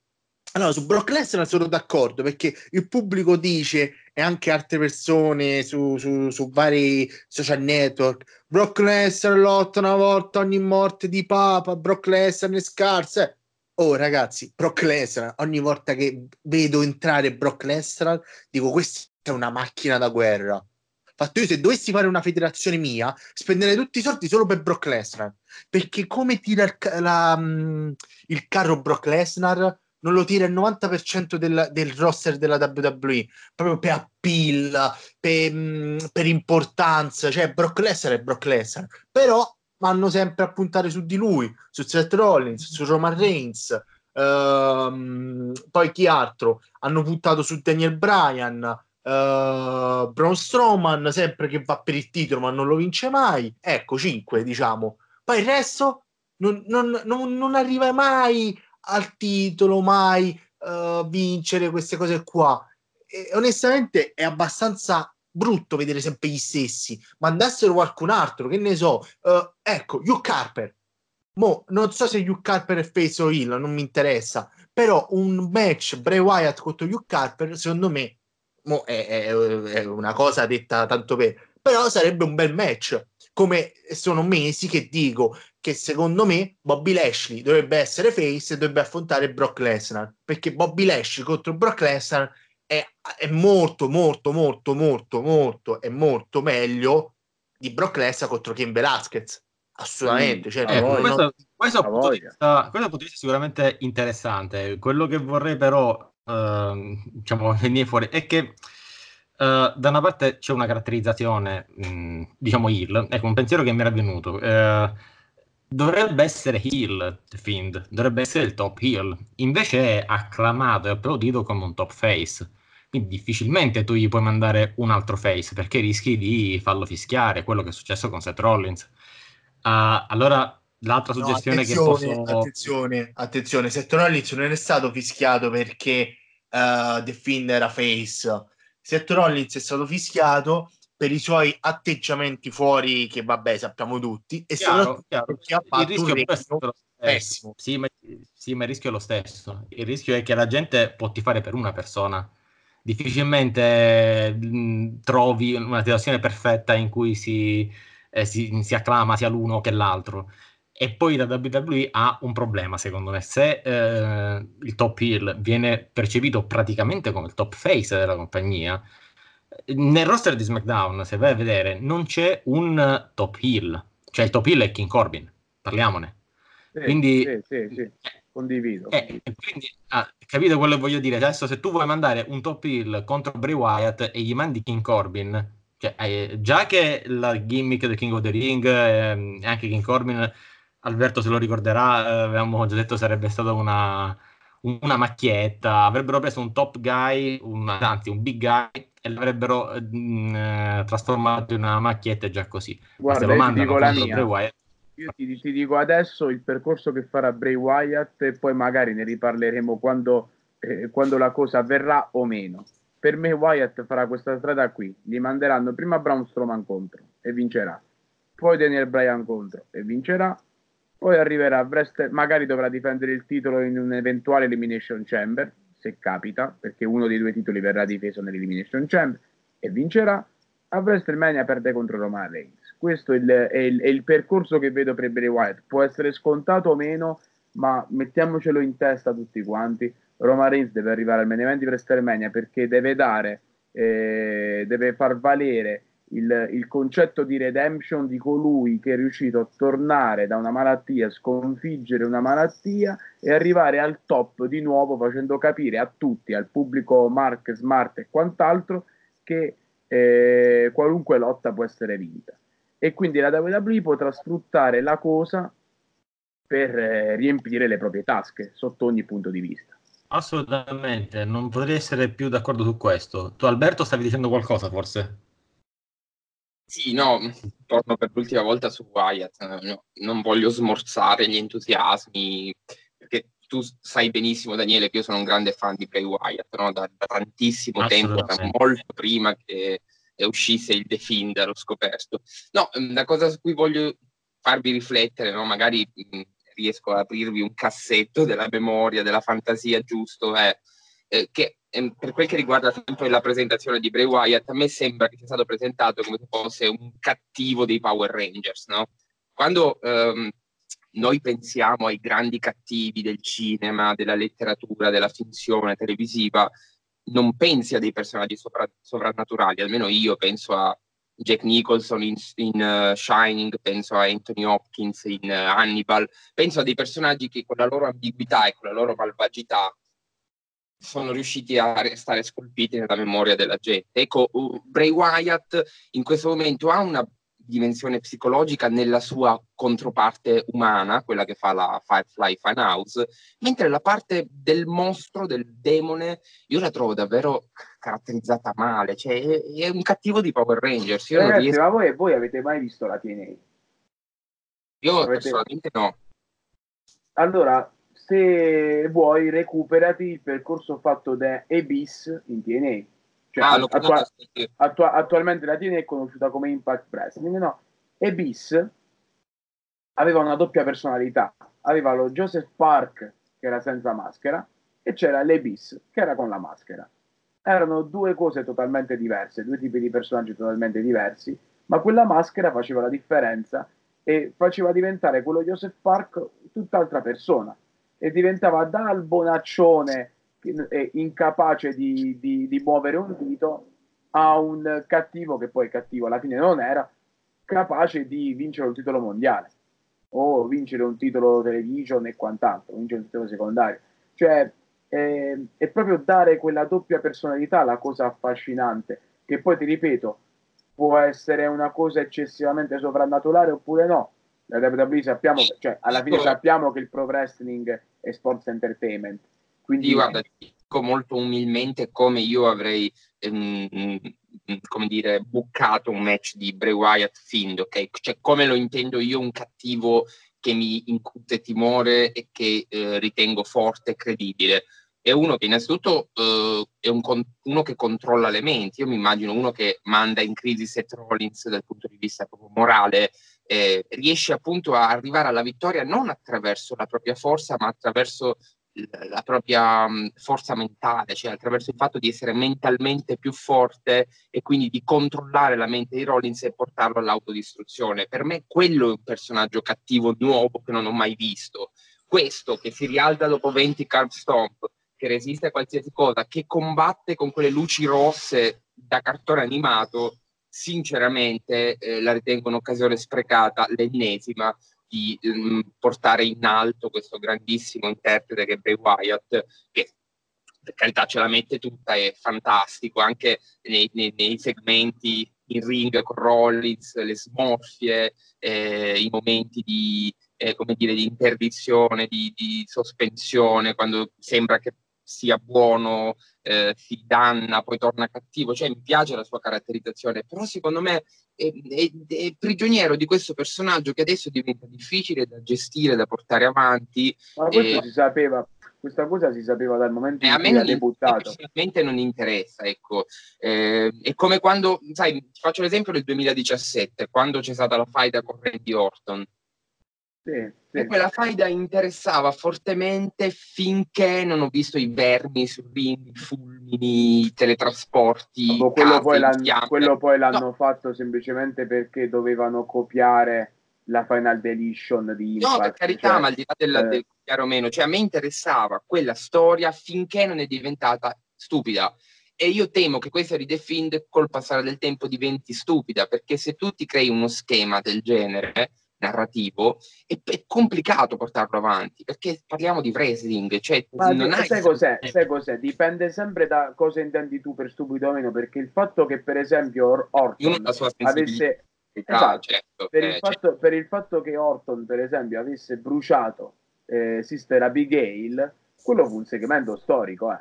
Allora su Brock Lesnar sono d'accordo perché il pubblico dice e anche altre persone su, su, su vari social network. Brock Lesnar lotta una volta ogni morte di Papa, Brock Lesnar ne scarse. Oh ragazzi, Brock Lesnar, ogni volta che vedo entrare Brock Lesnar, dico questa è una macchina da guerra. Fatto io se dovessi fare una federazione mia, spenderei tutti i soldi solo per Brock Lesnar. Perché come tira il, la, mm, il carro Brock Lesnar non lo tira il 90% del, del roster della WWE, proprio per appeal, per, mm, per importanza, cioè Brock Lesnar è Brock Lesnar, però vanno sempre a puntare su di lui, su Seth Rollins, su Roman Reigns, Uh, poi chi altro? Hanno puntato su Daniel Bryan, uh, Braun Strowman, sempre che va per il titolo ma non lo vince mai. Ecco, 5 diciamo. Poi il resto non, non, non, non arriva mai al titolo, mai uh, vincere queste cose qua. E, onestamente è abbastanza brutto vedere sempre gli stessi. Mandassero qualcun altro, che ne so. Uh, ecco, Hugh Carper Mo, non so se Hugh Carper è face o heel, non mi interessa, però un match Bray Wyatt contro Hugh Carper, secondo me, mo è, è, è una cosa detta tanto per, però sarebbe un bel match. Come sono mesi che dico che secondo me Bobby Lashley dovrebbe essere face e dovrebbe affrontare Brock Lesnar, perché Bobby Lashley contro Brock Lesnar è, è molto, molto, molto, molto, molto, è molto meglio di Brock Lesnar contro Ken Velasquez assolutamente. Cioè, eh, questo, non... questo, punto vista, questo punto di vista sicuramente interessante. Quello che vorrei però uh, diciamo venire fuori è che uh, da una parte c'è una caratterizzazione, mh, mm, diciamo heel, ecco un pensiero che mi era venuto. Uh, dovrebbe essere heel The Fiend, dovrebbe essere il top heel, invece è acclamato e applaudito come un top face. Quindi difficilmente tu gli puoi mandare un altro face perché rischi di farlo fischiare, quello che è successo con Seth Rollins. Uh, allora, l'altra suggestione no, che posso... Attenzione, attenzione, Seth Rollins non è stato fischiato perché uh, The Fiend era face. Seth Rollins è stato fischiato per i suoi atteggiamenti fuori, che vabbè sappiamo tutti, e chiaro, chiaro. perché ha fatto il rischio un pessimo. Sì ma, sì, ma il rischio è lo stesso. Il rischio è che la gente può tifare per una persona. Difficilmente mh, trovi una situazione perfetta in cui si eh, si, si, acclama sia l'uno che l'altro. E poi la WWE ha un problema, secondo me. Se eh, il top heel viene percepito praticamente come il top face della compagnia, nel roster di SmackDown, se vai a vedere, non c'è un top heel. Cioè il top heel è King Corbin, parliamone. Sì, quindi, sì, sì, sì. condivido. Eh, quindi, ah, capite quello che voglio dire? Adesso se tu vuoi mandare un top heel contro Bray Wyatt e gli mandi King Corbin, cioè, eh, già che la gimmick del King of the Ring eh, anche King Corbin Alberto se lo ricorderà eh, avevamo già detto sarebbe stata una, una macchietta avrebbero preso un top guy un, anzi un big guy e l'avrebbero mh, eh, trasformato in una macchietta già così. Guarda lo ti dico la mia. Io ti, ti, dico adesso il percorso che farà Bray Wyatt e poi magari ne riparleremo quando, eh, quando la cosa avverrà o meno. Per me Wyatt farà questa strada qui, gli manderanno prima Braun Strowman contro e vincerà, poi Daniel Bryan contro e vincerà, poi arriverà Wrestler, magari dovrà difendere il titolo in un eventuale Elimination Chamber, se capita, perché uno dei due titoli verrà difeso nell'Elimination Chamber e vincerà, a WrestleMania perde contro Roman Reigns. Questo è il, è, il, è il, percorso che vedo per Bray Wyatt. Può essere scontato o meno, ma mettiamocelo in testa tutti quanti. Roma Reigns deve arrivare al main event di WrestleMania perché deve dare, eh, deve far valere il, il, concetto di redemption di colui che è riuscito a tornare da una malattia, sconfiggere una malattia e arrivare al top di nuovo facendo capire a tutti, al pubblico Mark, Smart e quant'altro che eh, qualunque lotta può essere vinta. E quindi la WWE potrà sfruttare la cosa per eh, riempire le proprie tasche sotto ogni punto di vista. Assolutamente, non potrei essere più d'accordo su questo. Tu Alberto stavi dicendo qualcosa forse? Sì, no, torno per l'ultima volta su Wyatt. No, non voglio smorzare gli entusiasmi, perché tu sai benissimo, Daniele, che io sono un grande fan di Bray Wyatt, no? da, da, tantissimo tempo, da molto prima che uscisse il The Fiend, l'ho scoperto. No, la cosa su cui voglio farvi riflettere, no? magari riesco ad aprirvi un cassetto della memoria, della fantasia, giusto, è eh, che eh, per quel che riguarda sempre la presentazione di Bray Wyatt, a me sembra che sia stato presentato come se fosse un cattivo dei Power Rangers, no? Quando ehm, noi pensiamo ai grandi cattivi del cinema, della letteratura, della finzione televisiva, non pensi a dei personaggi sopra- sovrannaturali, almeno io penso a Jack Nicholson in, in uh, Shining, penso a Anthony Hopkins in uh, Hannibal, penso a dei personaggi che con la loro ambiguità e con la loro malvagità sono riusciti a restare scolpiti nella memoria della gente. Ecco, Bray Wyatt in questo momento ha una dimensione psicologica nella sua controparte umana, quella che fa la Firefly Funhouse, mentre la parte del mostro, del demone, io la trovo davvero caratterizzata male, cioè è, è un cattivo di Power Rangers. Io Ragazzi, riesco... ma voi, voi, avete mai visto la TNA? Io avete... personalmente no. Allora, se vuoi recuperati il percorso fatto da Abyss in TNA cioè, ah, attua- attua- attualmente la TNA è conosciuta come Impact Wrestling, no? E Bis aveva una doppia personalità. Aveva lo Joseph Park, che era senza maschera, e c'era l'Ebis, che era con la maschera. Erano due cose totalmente diverse, due tipi di personaggi totalmente diversi, ma quella maschera faceva la differenza e faceva diventare quello Joseph Park tutt'altra persona. E diventava dal bonaccione incapace di, di, di muovere un dito a un cattivo che poi cattivo alla fine non era, capace di vincere un titolo mondiale o vincere un titolo television e quant'altro, vincere un titolo secondario. Cioè, è, è, proprio dare quella doppia personalità la cosa affascinante, che poi ti ripeto, può essere una cosa eccessivamente sovrannaturale oppure no. La WWE sappiamo, cioè, alla fine sappiamo che il pro wrestling è sports entertainment quindi, guarda, dico molto umilmente come io avrei, ehm, come dire, buccato un match di Bray Wyatt Find, ok? Cioè, come lo intendo io, un cattivo che mi incute timore e che eh, ritengo forte e credibile. È uno che innanzitutto eh, è un con- uno che controlla le menti. Io mi immagino uno che manda in crisi Seth Rollins dal punto di vista proprio morale, eh, riesce appunto a arrivare alla vittoria non attraverso la propria forza, ma attraverso la propria forza mentale, cioè attraverso il fatto di essere mentalmente più forte e quindi di controllare la mente di Rollins e portarlo all'autodistruzione. Per me quello è un personaggio cattivo nuovo che non ho mai visto. Questo che si rialza dopo 20 card stomp, che resiste a qualsiasi cosa, che combatte con quelle luci rosse da cartone animato, sinceramente eh, la ritengo un'occasione sprecata, l'ennesima, di um, portare in alto questo grandissimo interprete che è Bray Wyatt, che per carità ce la mette tutta, è fantastico, anche nei, nei, nei segmenti in ring con Rollins, le smorfie, eh, i momenti di, eh, come dire, di interdizione, di, di, sospensione, quando sembra che sia buono, eh, si danna, poi torna cattivo, cioè mi piace la sua caratterizzazione, però secondo me è, è, è, prigioniero di questo personaggio che adesso diventa difficile da gestire, da portare avanti. Ma questo e... si sapeva, questa cosa si sapeva dal momento in cui ha debuttato. Personalmente non interessa, ecco. Eh, è come quando, sai, ti faccio l'esempio del 2017, quando c'è stata la faida con Randy Orton. Sì, sì. E quella faida interessava fortemente finché non ho visto i vermi sul ring, i fulmini, i teletrasporti. Dopo quello, poi quello, poi l'hanno no. fatto semplicemente perché dovevano copiare la Final Deletion di Impact. No, per carità, cioè, ma al di là del, eh... del chiaro meno, cioè a me interessava quella storia finché non è diventata stupida. E io temo che questa ridefined col passare del tempo diventi stupida, perché se tu ti crei uno schema del genere, narrativo, è, è, complicato portarlo avanti perché parliamo di wrestling. Cioè Ma non hai... sai, cos'è? sai cos'è? Dipende sempre da cosa intendi tu per stupido o meno. Perché il fatto che, per esempio, Orton avesse. Esatto, certo, per, eh, il fatto, certo. per, il fatto, che Orton, per esempio, avesse bruciato eh, Sister Abigail, quello fu un segmento storico, eh.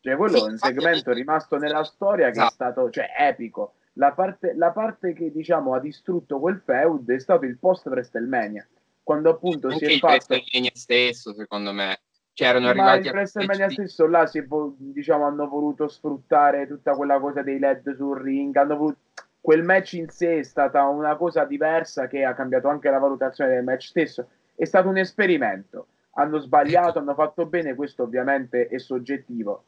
Cioè, quello sì, è un segmento rimasto nella storia che esatto. è stato cioè, epico la parte, la parte che diciamo ha distrutto quel feud è stato il post WrestleMania, quando appunto Anche si è il fatto... WrestleMania stesso, secondo me. C'erano Cioè, Ma il WrestleMania stesso là si è, diciamo, hanno voluto sfruttare tutta quella cosa dei LED sul ring, hanno voluto... quel match in sé è stata una cosa diversa che ha cambiato anche la valutazione del match stesso, è stato un esperimento. Hanno sbagliato, hanno fatto bene, questo ovviamente è soggettivo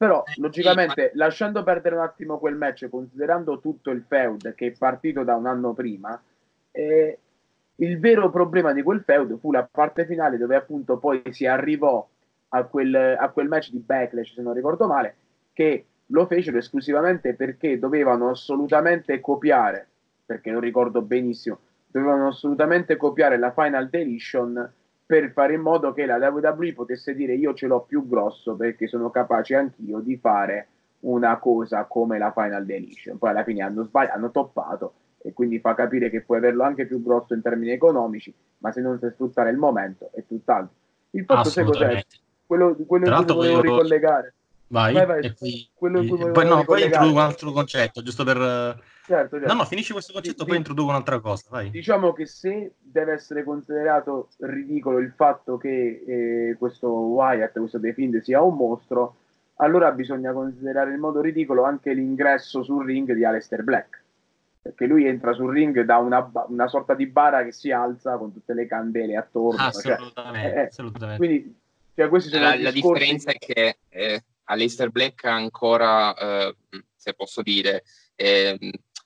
però, eh, logicamente, lasciando perdere un attimo quel match, considerando tutto il feud che è partito da un anno prima, eh, il vero problema di quel feud fu la parte finale dove appunto poi si arrivò a quel, a quel match di Backlash, se non ricordo male, che lo fecero esclusivamente perché dovevano assolutamente copiare, perché lo ricordo benissimo, dovevano assolutamente copiare la Final Deletion per fare in modo che la WWE potesse dire io ce l'ho più grosso perché sono capace anch'io di fare una cosa come la Final Deletion. Poi alla fine hanno sbagliato, hanno toppato e quindi fa capire che puoi averlo anche più grosso in termini economici, ma se non sai sfruttare il momento è tutt'altro. Il fatto sai cos'è? Quello, quello in cui volevo ricollegare. Vai, vai, vai. E poi, quello in cui poi, no, poi introduco un altro concetto, giusto per... Certo, certo. No, no, finisci questo concetto, di, poi introduco un'altra cosa. Vai. Diciamo che se deve essere considerato ridicolo il fatto che eh, questo Wyatt, questo Fiend sia un mostro, allora bisogna considerare in modo ridicolo anche l'ingresso sul ring di Aleister Black. Perché lui entra sul ring da una, una sorta di bara che si alza con tutte le candele attorno. Assolutamente. Cioè, eh, assolutamente. Quindi, cioè, questi sono la, la differenza è che eh, Aleister Black ha ancora, eh, se posso dire, eh,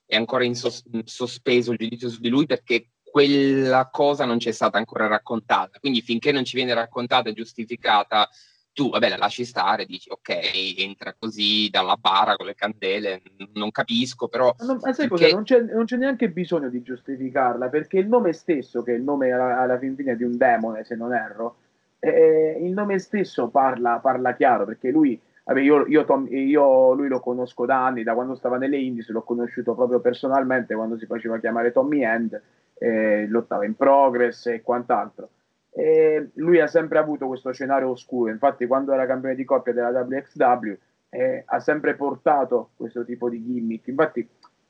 è ancora in, sos- in sospeso il giudizio su di lui perché quella cosa non ci è stata ancora raccontata. Quindi finché non ci viene raccontata e giustificata, tu vabbè la lasci stare, dici ok, entra così dalla bara con le candele, non capisco, però... Ma, ma sai cosa? Non c'è, non c'è, neanche bisogno di giustificarla, perché il nome stesso, che è il nome alla, alla fin fine di un demone, se non erro, eh, il nome stesso parla, parla chiaro, perché lui Vabbè, io, io, Tom, io, lui lo conosco da anni, da quando stava nelle Indies, l'ho conosciuto proprio personalmente quando si faceva chiamare Tommy End, eh, lottava in progress e quant'altro. E lui ha sempre avuto questo scenario oscuro, infatti quando era campione di coppia della WXW eh, ha sempre portato questo tipo di gimmick, infatti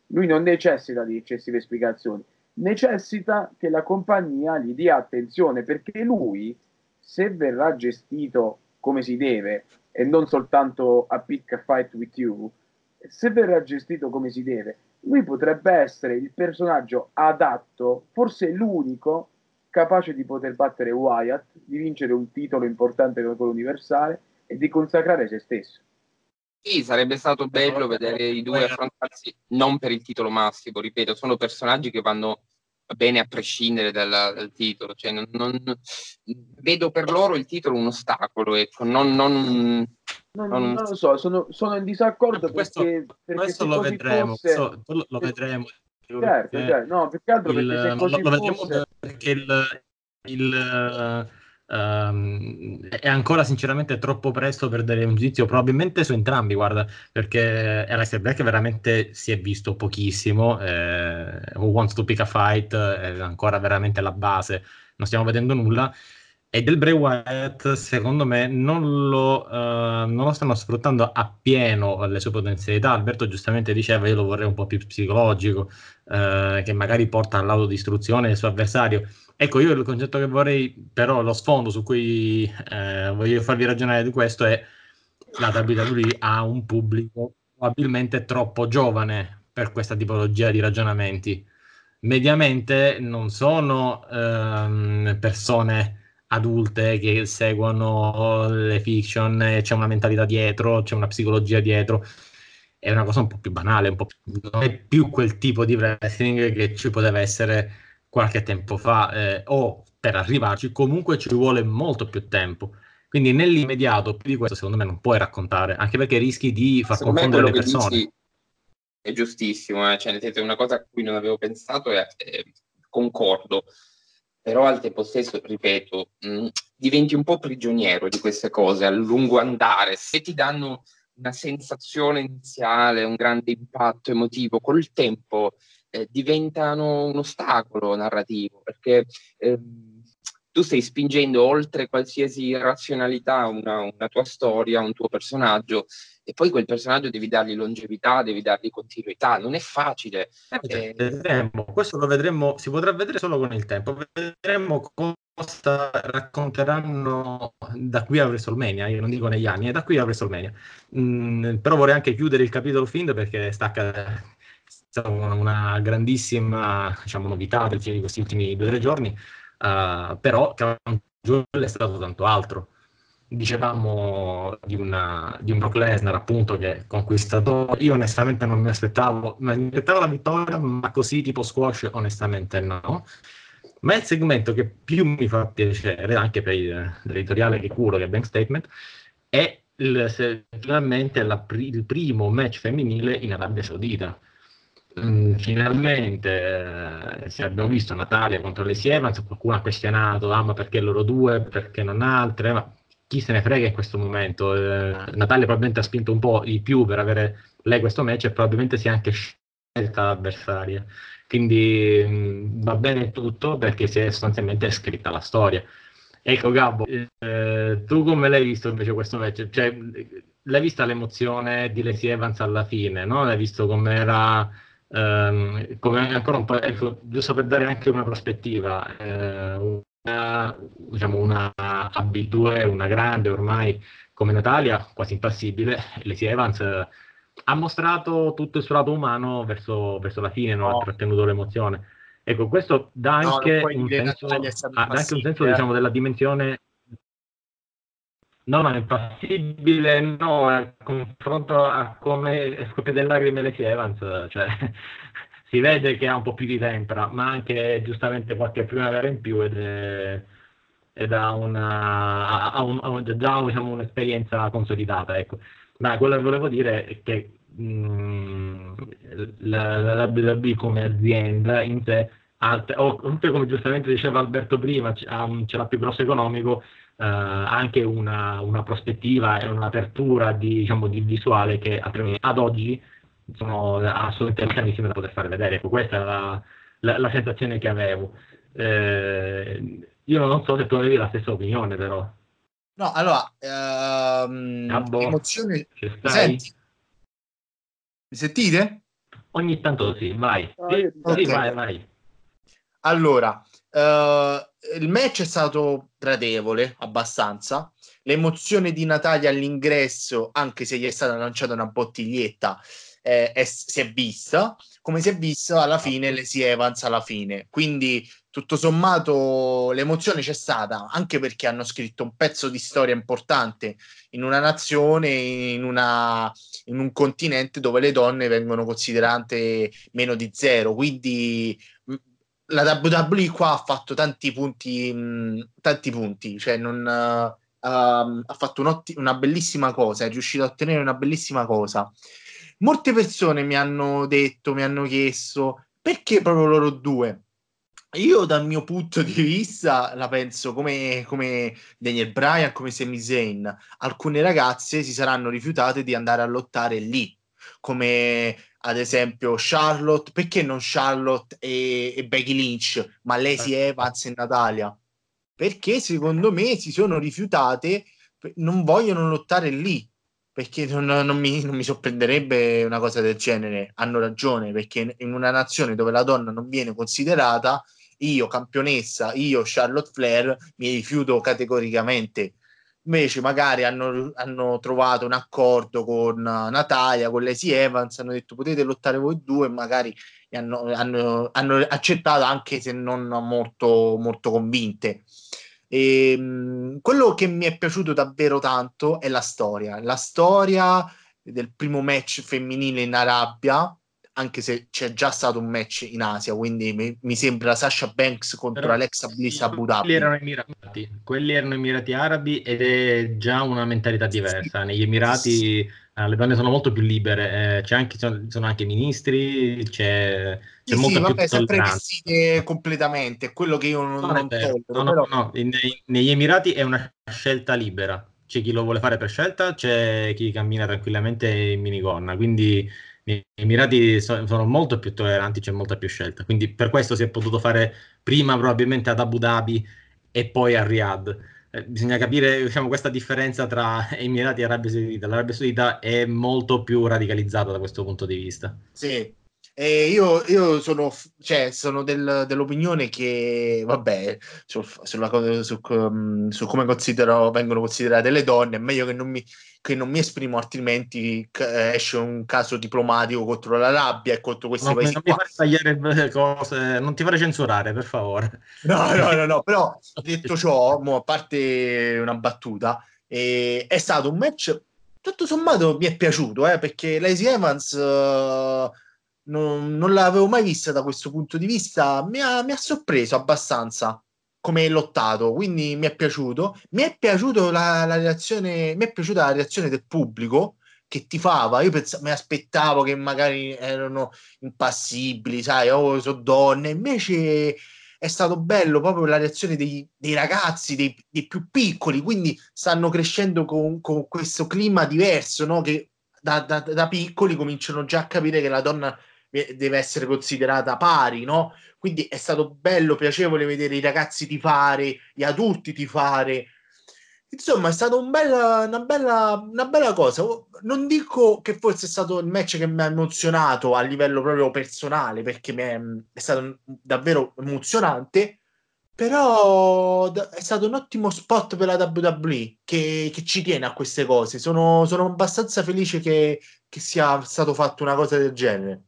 lui non necessita di eccessive spiegazioni, necessita che la compagnia gli dia attenzione perché lui, se verrà gestito come si deve, e non soltanto a pick a fight with you, se verrà gestito come si deve, lui potrebbe essere il personaggio adatto, forse l'unico capace di poter battere Wyatt, di vincere un titolo importante come quello universale e di consacrare se stesso. Sì, sarebbe stato bello vedere i due affrontarsi non per il titolo massimo, ripeto, sono personaggi che vanno bene a prescindere dal, dal titolo. Cioè, non, non, vedo per loro il titolo un ostacolo, ecco, non, non, non, non lo so, sono, sono in disaccordo questo, perché, perché questo lo vedremo, fosse... questo, lo vedremo. Certo, certo, no, più che altro il, perché se così lo, lo vedremo fosse... perché il, il Um, è ancora sinceramente troppo presto per dare un giudizio, probabilmente su entrambi, guarda, perché Alex Black veramente si è visto pochissimo, eh, Who Wants to Pick a Fight è ancora veramente la base, non stiamo vedendo nulla. E del Bray Wyatt, secondo me, non lo, uh, non lo stanno sfruttando appieno le sue potenzialità. Alberto giustamente diceva: Io lo vorrei un po' più psicologico, uh, che magari porta all'autodistruzione del suo avversario Ecco, io il concetto che vorrei, però lo sfondo su cui eh, voglio farvi ragionare di questo è la WWE ha un pubblico probabilmente troppo giovane per questa tipologia di ragionamenti. Mediamente non sono ehm, persone adulte che seguono le fiction, c'è una mentalità dietro, c'è una psicologia dietro. È una cosa un po' più banale, un po più, non è più quel tipo di wrestling che ci poteva essere qualche tempo fa eh, o per arrivarci, comunque ci vuole molto più tempo. Quindi nell'immediato più di questo secondo me non puoi raccontare, anche perché rischi di far secondo confondere le persone. È giustissimo, eh? cioè, nel senso, una cosa a cui non avevo pensato è, eh, concordo, però al tempo stesso, ripeto, mh, mm, diventi un po' prigioniero di queste cose a lungo andare. Se ti danno una sensazione iniziale, un grande impatto emotivo, col tempo eh, diventano un ostacolo narrativo, perché eh, tu stai spingendo oltre qualsiasi razionalità una, una, tua storia, un tuo personaggio, e poi quel personaggio devi dargli longevità, devi dargli continuità, non è facile. Eh, vedremo. Questo lo vedremo, si potrà vedere solo con il tempo, vedremo cosa racconteranno da qui a WrestleMania, io non dico negli anni, è da qui a WrestleMania. Mm, però vorrei anche chiudere il capitolo Find perché sta una, una grandissima diciamo, novità di questi ultimi due o tre giorni, uh, però Crown è stato tanto altro. Dicevamo di, una, di un Brock Lesnar appunto che è conquistatore, io onestamente non mi aspettavo, mi aspettavo la vittoria, ma così tipo squash onestamente no. Ma il segmento che più mi fa piacere, anche per l'editoriale che curo, che è Bank Statement, è il, finalmente la, il primo match femminile in Arabia Saudita finalmente eh, se abbiamo visto Natalia contro le Evans, qualcuno ha questionato ah, ma perché loro due, perché non altre, ma chi se ne frega in questo momento. Eh, Natalia probabilmente ha spinto un po' di più per avere lei questo match e probabilmente si è anche scelta l'avversaria. Quindi mh, mm, va bene tutto perché si è sostanzialmente scritta la storia. Ecco Gabbo, eh, tu come l'hai visto invece questo match? Cioè, l'hai vista l'emozione di Lacey Evans alla fine, no? L'hai visto come ehm, come ancora un po', ecco, giusto per dare anche una prospettiva, eh, una, diciamo una AB2, una grande ormai come Natalia, quasi impassibile, Lacey Evans eh, ha mostrato tutto il suo lato umano verso, verso la fine, non no. ha trattenuto l'emozione. Ecco, questo dà anche no, un senso, ah, dà anche un senso diciamo, della dimensione No, ma è impassibile, no, a confronto a come scoppia delle lacrime Lacey Evans, cioè *laughs* si vede che ha un po' più di tempra, ma anche giustamente qualche primavera in più ed, è, ed ha, una, ha, un, ha già diciamo, un'esperienza consolidata, ecco. Ma quello che volevo dire è che mh, mm, la, la WWE come azienda in sé, ha, o come giustamente diceva Alberto prima, ce l'ha più grosso economico, eh, anche una, una, prospettiva e un'apertura di, diciamo, di visuale che ad oggi sono assolutamente mecanissime da poter fare vedere. Ecco, questa è la, la, la sensazione che avevo. Eh, io non so se tu avevi la stessa opinione, però. No, allora, ehm, ah, boh. emozioni... Senti? Mi sentite? Ogni tanto sì, vai. Oh, sì, okay. sì, vai, vai. Allora, uh, il match è stato gradevole abbastanza. L'emozione di Natalia all'ingresso, anche se gli è stata lanciata una bottiglietta, eh, è, si è vista. Come si è vista alla fine, le si Evans alla fine. Quindi, tutto sommato, l'emozione c'è stata anche perché hanno scritto un pezzo di storia importante in una nazione, in, una, in un continente dove le donne vengono considerate meno di zero. Quindi la WWE qua ha fatto tanti punti, mh, tanti punti, cioè non, uh, uh, ha fatto una bellissima cosa, è riuscito a ottenere una bellissima cosa. Molte persone mi hanno detto, mi hanno chiesto perché proprio loro due. Io dal mio punto di vista la penso come, come Daniel Bryan, come Sami Zayn. Alcune ragazze si saranno rifiutate di andare a lottare lì, come ad esempio Charlotte, perché non Charlotte e, e Becky Lynch, ma Lacey eh. Evans e Natalia? Perché secondo me si sono rifiutate, non vogliono lottare lì, perché non, non, mi, non, mi, sorprenderebbe una cosa del genere. Hanno ragione, perché in una nazione dove la donna non viene considerata, io campionessa, io Charlotte Flair, mi rifiuto categoricamente invece magari hanno, hanno, trovato un accordo con Natalia, con Lacey Evans, hanno detto potete lottare voi due, magari hanno, hanno, hanno accettato anche se non molto, molto convinte. E, ehm, quello che mi è piaciuto davvero tanto è la storia, la storia del primo match femminile in Arabia, anche se c'è già stato un match in Asia, quindi mi, mi sembra Sasha Banks contro Però, Alexa Bliss a Abu Dhabi. Quelli erano, Emirati, quelli erano Emirati Arabi ed è già una mentalità diversa. Negli Emirati eh, le donne sono molto più libere, eh, c'è anche, sono, sono, anche ministri, c'è, c'è sì, molta sì, più vabbè, sempre vestite completamente, quello che io non, non, non tollero. No, no, però... no, negli Emirati è una scelta libera. C'è chi lo vuole fare per scelta, c'è chi cammina tranquillamente in minigonna, quindi gli Emirati sono molto più tolleranti, c'è molta più scelta. Quindi per questo si è potuto fare prima probabilmente ad Abu Dhabi e poi a Riyadh. Eh, bisogna capire diciamo, questa differenza tra *laughs* Emirati e Arabia Saudita. L'Arabia Saudita è molto più radicalizzata da questo punto di vista. Sì, e io, io sono, cioè, sono del, dell'opinione che, vabbè, su, sulla, su, um, su, come considero, vengono considerate le donne, è meglio che non mi, che non mi esprimo, altrimenti eh, esce un caso diplomatico contro la rabbia e contro questi no, paesi. Non qua. ti fare tagliare cose, non ti fare censurare, per favore. No, no, no, no, però *laughs* detto ciò, mo, a parte una battuta, eh, è stato un match tutto sommato mi è piaciuto, eh, perché Lacey Evans... Uh, non, non, l'avevo mai vista da questo punto di vista, mi ha, mi ha sorpreso abbastanza come lottato, quindi mi è piaciuto. Mi è, piaciuto la, la reazione, mi è piaciuta la reazione del pubblico che tifava. Io pens- mi aspettavo che magari erano impassibili, sai, oh, sono donne. Invece è stato bello proprio la reazione dei, dei ragazzi, dei, dei, più piccoli, quindi stanno crescendo con, con questo clima diverso, no? che da, da, da, piccoli cominciano già a capire che la donna deve essere considerata pari, no? Quindi è stato bello, piacevole vedere i ragazzi tifare, gli adulti tifare. Insomma, è stata un una, bella, una bella cosa. Non dico che forse è stato il match che mi ha emozionato a livello proprio personale, perché è, è stato davvero emozionante, però è stato un ottimo spot per la WWE che, che ci tiene a queste cose. Sono, sono abbastanza felice che, che sia stato fatto una cosa del genere.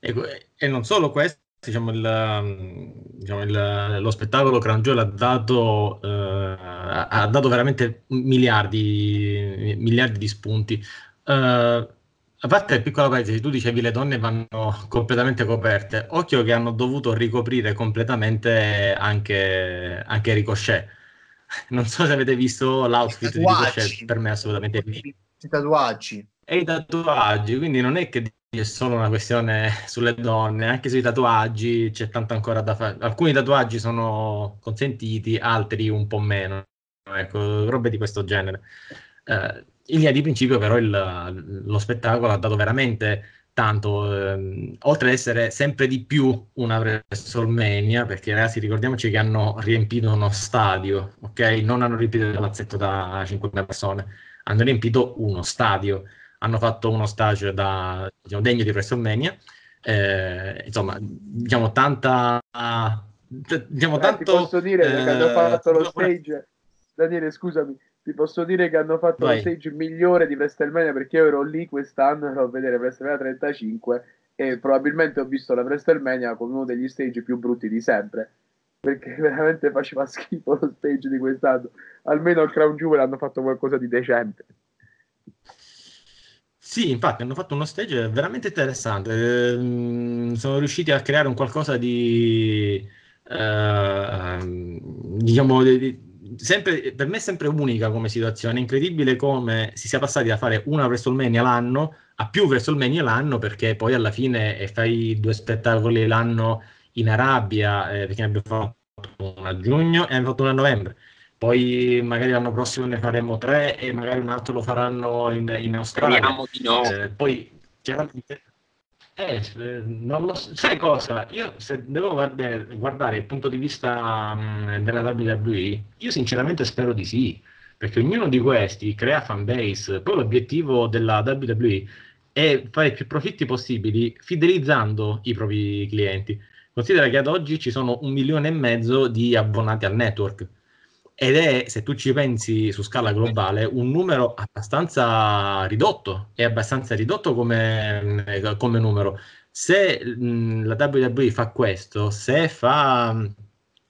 E, e non solo questo, diciamo, il, diciamo il, lo spettacolo Crown Jewel ha dato, eh, ha dato veramente miliardi, miliardi di spunti. Uh, a parte il piccolo parentesi, tu dicevi le donne vanno completamente coperte. Occhio che hanno dovuto ricoprire completamente anche, anche Ricochet. *laughs* Non so se avete visto l'outfit di Ricochet, per me assolutamente I tatuaggi. E i tatuaggi, quindi non è che è solo una questione *laughs* sulle donne, anche sui tatuaggi c'è tanto ancora da fare. Alcuni tatuaggi sono consentiti, altri un po' meno. Ecco, robe di questo genere. Eh, in linea di principio, però, il, lo spettacolo ha dato veramente tanto, ehm, oltre ad essere sempre di più una WrestleMania, perché ragazzi ricordiamoci che hanno riempito uno stadio, ok? Non hanno riempito il palazzetto da 5.000 persone, hanno riempito uno stadio hanno fatto uno stage da, diciamo, degno di WrestleMania. Eh, insomma, diciamo tanta. Diciamo, eh, tanto, ti posso dire eh, che hanno eh, fatto lo *laughs* stage. Daniele, scusami, ti posso dire che hanno fatto Vai. lo stage migliore di WrestleMania perché io ero lì quest'anno ero a vedere WrestleMania 35 e probabilmente ho visto la WrestleMania con uno degli stage più brutti di sempre perché *laughs* veramente faceva schifo lo stage di quest'anno. Almeno al Crown Jewel hanno fatto qualcosa di decente. Sì, infatti hanno fatto uno stage veramente interessante. Ehm, sono riusciti a creare un qualcosa di, eh, diciamo, di, di, sempre, per me è sempre unica come situazione. È incredibile come si sia passati da fare una WrestleMania l'anno a più WrestleMania l'anno, perché poi alla fine fai due spettacoli l'anno in Arabia, eh, perché ne abbiamo fatto uno a giugno e ne abbiamo fatto uno a novembre poi magari l'anno prossimo ne faremo tre e magari un altro lo faranno in, in Australia. Speriamo di no. Eh, poi chiaramente eh, non lo so. sai cosa? Io se devo guardare, guardare il punto di vista mh, della WWE, io sinceramente spero di sì, perché ognuno di questi crea fanbase. Poi l'obiettivo della WWE è fare più profitti possibili fidelizzando i propri clienti. Considera che ad oggi ci sono un milione e mezzo di abbonati al network ed è, se tu ci pensi su scala globale, un numero abbastanza ridotto, è abbastanza ridotto come, come numero. Se mh, la WWE fa questo, se fa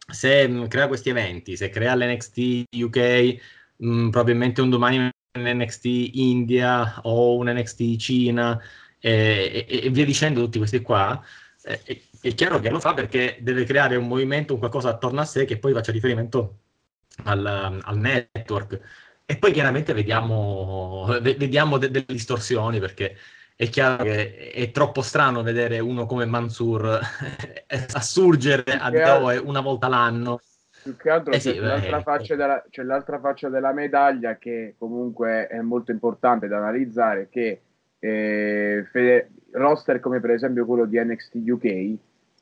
se mh, crea questi eventi, se crea l'NXT UK, mh, probabilmente un domani un NXT India o un NXT Cina e, e, e via dicendo tutti questi qua, eh, è, è chiaro che lo fa perché deve creare un movimento, un qualcosa attorno a sé che poi faccia riferimento al, al network. E poi chiaramente vediamo, vediamo de- delle distorsioni perché è chiaro che è troppo strano vedere uno come Mansur *laughs* assurgere a Doe una volta l'anno. Più che altro eh sì, c'è, l'altra faccia della, c'è l'altra faccia della medaglia che comunque è molto importante da analizzare, che eh, fede- roster come per esempio quello di NXT UK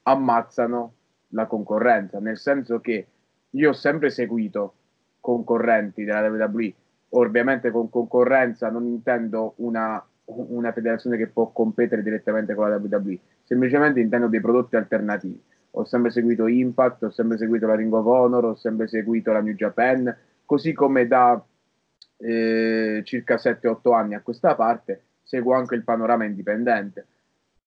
ammazzano la concorrenza, nel senso che io ho sempre seguito concorrenti della WWE, ovviamente con concorrenza non intendo una, una federazione che può competere direttamente con la WWE, semplicemente intendo dei prodotti alternativi. Ho sempre seguito Impact, ho sempre seguito la Ring of Honor, ho sempre seguito la New Japan, così come da eh, circa 7-8 anni a questa parte seguo anche il panorama indipendente.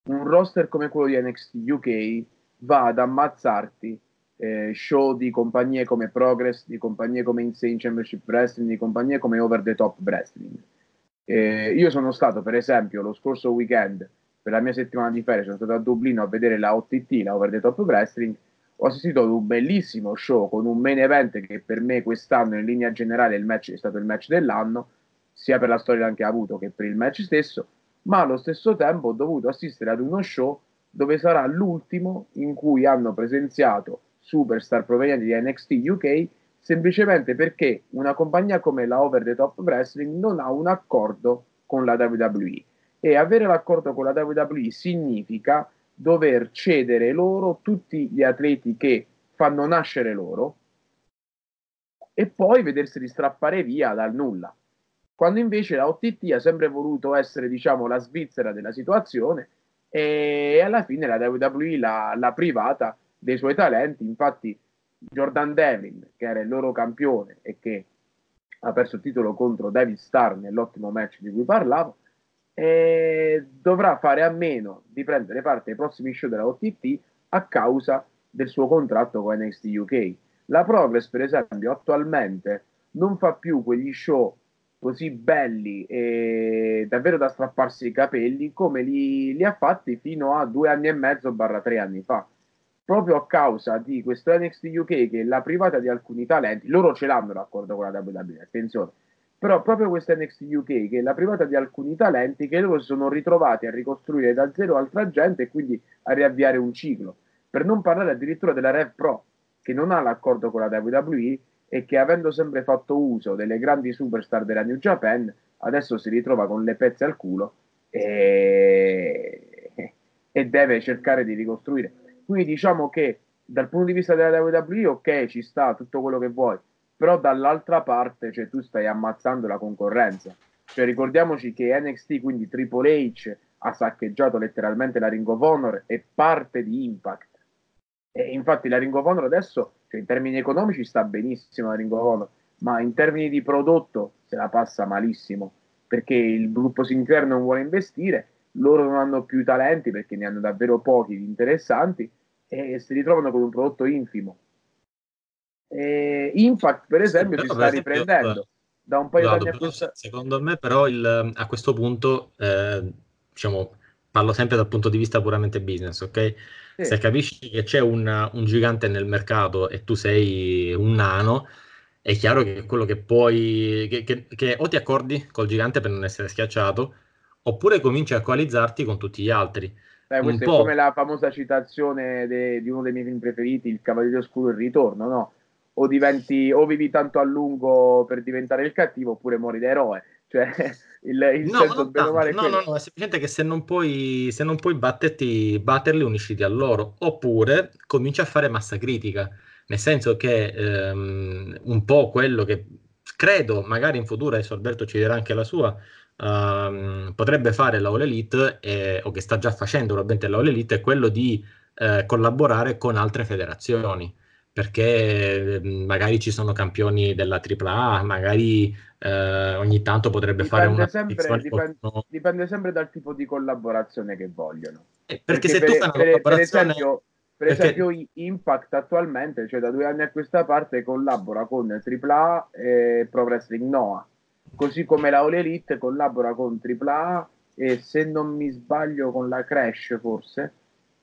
Un roster come quello di NXT UK va ad ammazzarti eh, show di compagnie come Progress, di compagnie come Insane Championship Wrestling, di compagnie come Over the Top Wrestling. Eh, io sono stato, per esempio, lo scorso weekend, per la mia settimana di ferie, sono stato a Dublino a vedere la OTT, la Over the Top Wrestling. Ho assistito ad un bellissimo show con un main event che per me quest'anno, in linea generale, match è stato il match dell'anno. sia per la storia che ha avuto che per il match stesso, ma allo stesso tempo ho dovuto assistere ad uno show dove sarà l'ultimo in cui hanno presenziato superstar provenienti di NXT UK semplicemente perché una compagnia come la Over the Top Wrestling non ha un accordo con la WWE e avere l'accordo con la WWE significa dover cedere loro tutti gli atleti che fanno nascere loro e poi vederseli strappare via dal nulla. Quando invece la OTT ha sempre voluto essere, diciamo, la Svizzera della situazione e alla fine la WWE l'ha, l'ha privata dei suoi talenti. Infatti, Jordan Devlin, che era il loro campione e che ha perso il titolo contro David Starr nell'ottimo match di cui parlavo, e dovrà fare a meno di prendere parte ai prossimi show della OTT a causa del suo contratto con NXT UK. La Progress, per esempio, attualmente non fa più quegli show così belli e davvero da strapparsi i capelli come li, li ha fatti fino a due anni e mezzo barra tre anni fa proprio a causa di questo NXT UK che la privata di alcuni talenti, loro ce l'hanno l'accordo con la WWE, attenzione, però proprio questo NXT UK che la privata di alcuni talenti che loro si sono ritrovati a ricostruire da zero altra gente e quindi a riavviare un ciclo, per non parlare addirittura della Rev Pro che non ha l'accordo con la WWE e che avendo sempre fatto uso delle grandi superstar della New Japan adesso si ritrova con le pezze al culo e, e deve cercare di ricostruire quindi diciamo che dal punto di vista della WWE, ok, ci sta tutto quello che vuoi, però dall'altra parte cioè, tu stai ammazzando la concorrenza. Cioè, ricordiamoci che NXT, quindi Triple H, ha saccheggiato letteralmente la Ring of Honor e parte di Impact. E infatti la Ring of Honor adesso, cioè, in termini economici, sta benissimo la Ring of Honor, ma in termini di prodotto se la passa malissimo, perché il gruppo Sinclair non vuole investire, loro non hanno più talenti perché ne hanno davvero pochi di interessanti e si ritrovano con un prodotto infimo. E Impact, per esempio, si sta esempio, riprendendo. Da un paio d'anni a questa... Secondo me, però, il, a questo punto, eh, diciamo, parlo sempre dal punto di vista puramente business, ok? Sì. Se capisci che c'è un, un, gigante nel mercato e tu sei un nano, è chiaro che quello che puoi, che, che, che o ti accordi col gigante per non essere schiacciato, oppure cominci a coalizzarti con tutti gli altri. Beh, questa è come la famosa citazione de, di uno dei miei film preferiti, Il Cavaliere Oscuro il ritorno, no? O, diventi, o vivi tanto a lungo per diventare il cattivo, oppure muori da eroe. Cioè, *laughs* il, il no, senso bene male no, no, no, è semplicemente che se non puoi, se non puoi batterti, batterli, unisciti a loro, oppure cominci a fare massa critica. Nel senso che ehm, un po' quello che credo, magari in futuro, adesso Alberto ci dirà anche la sua, um, potrebbe fare la All Elite, eh, o che sta già facendo probabilmente la All Elite, è quello di eh, collaborare con altre federazioni perché ehm, magari ci sono campioni della AAA, magari eh, ogni tanto potrebbe dipende fare una sempre, dipende, dipende, sempre dal tipo di collaborazione che vogliono. Eh, perché, perché, se per, tu fai una per, collaborazione... Per esempio, per perché... esempio Impact attualmente, cioè da due anni a questa parte, collabora con AAA e Pro Wrestling Noah così come la All Elite collabora con AAA e se non mi sbaglio con la Crash forse,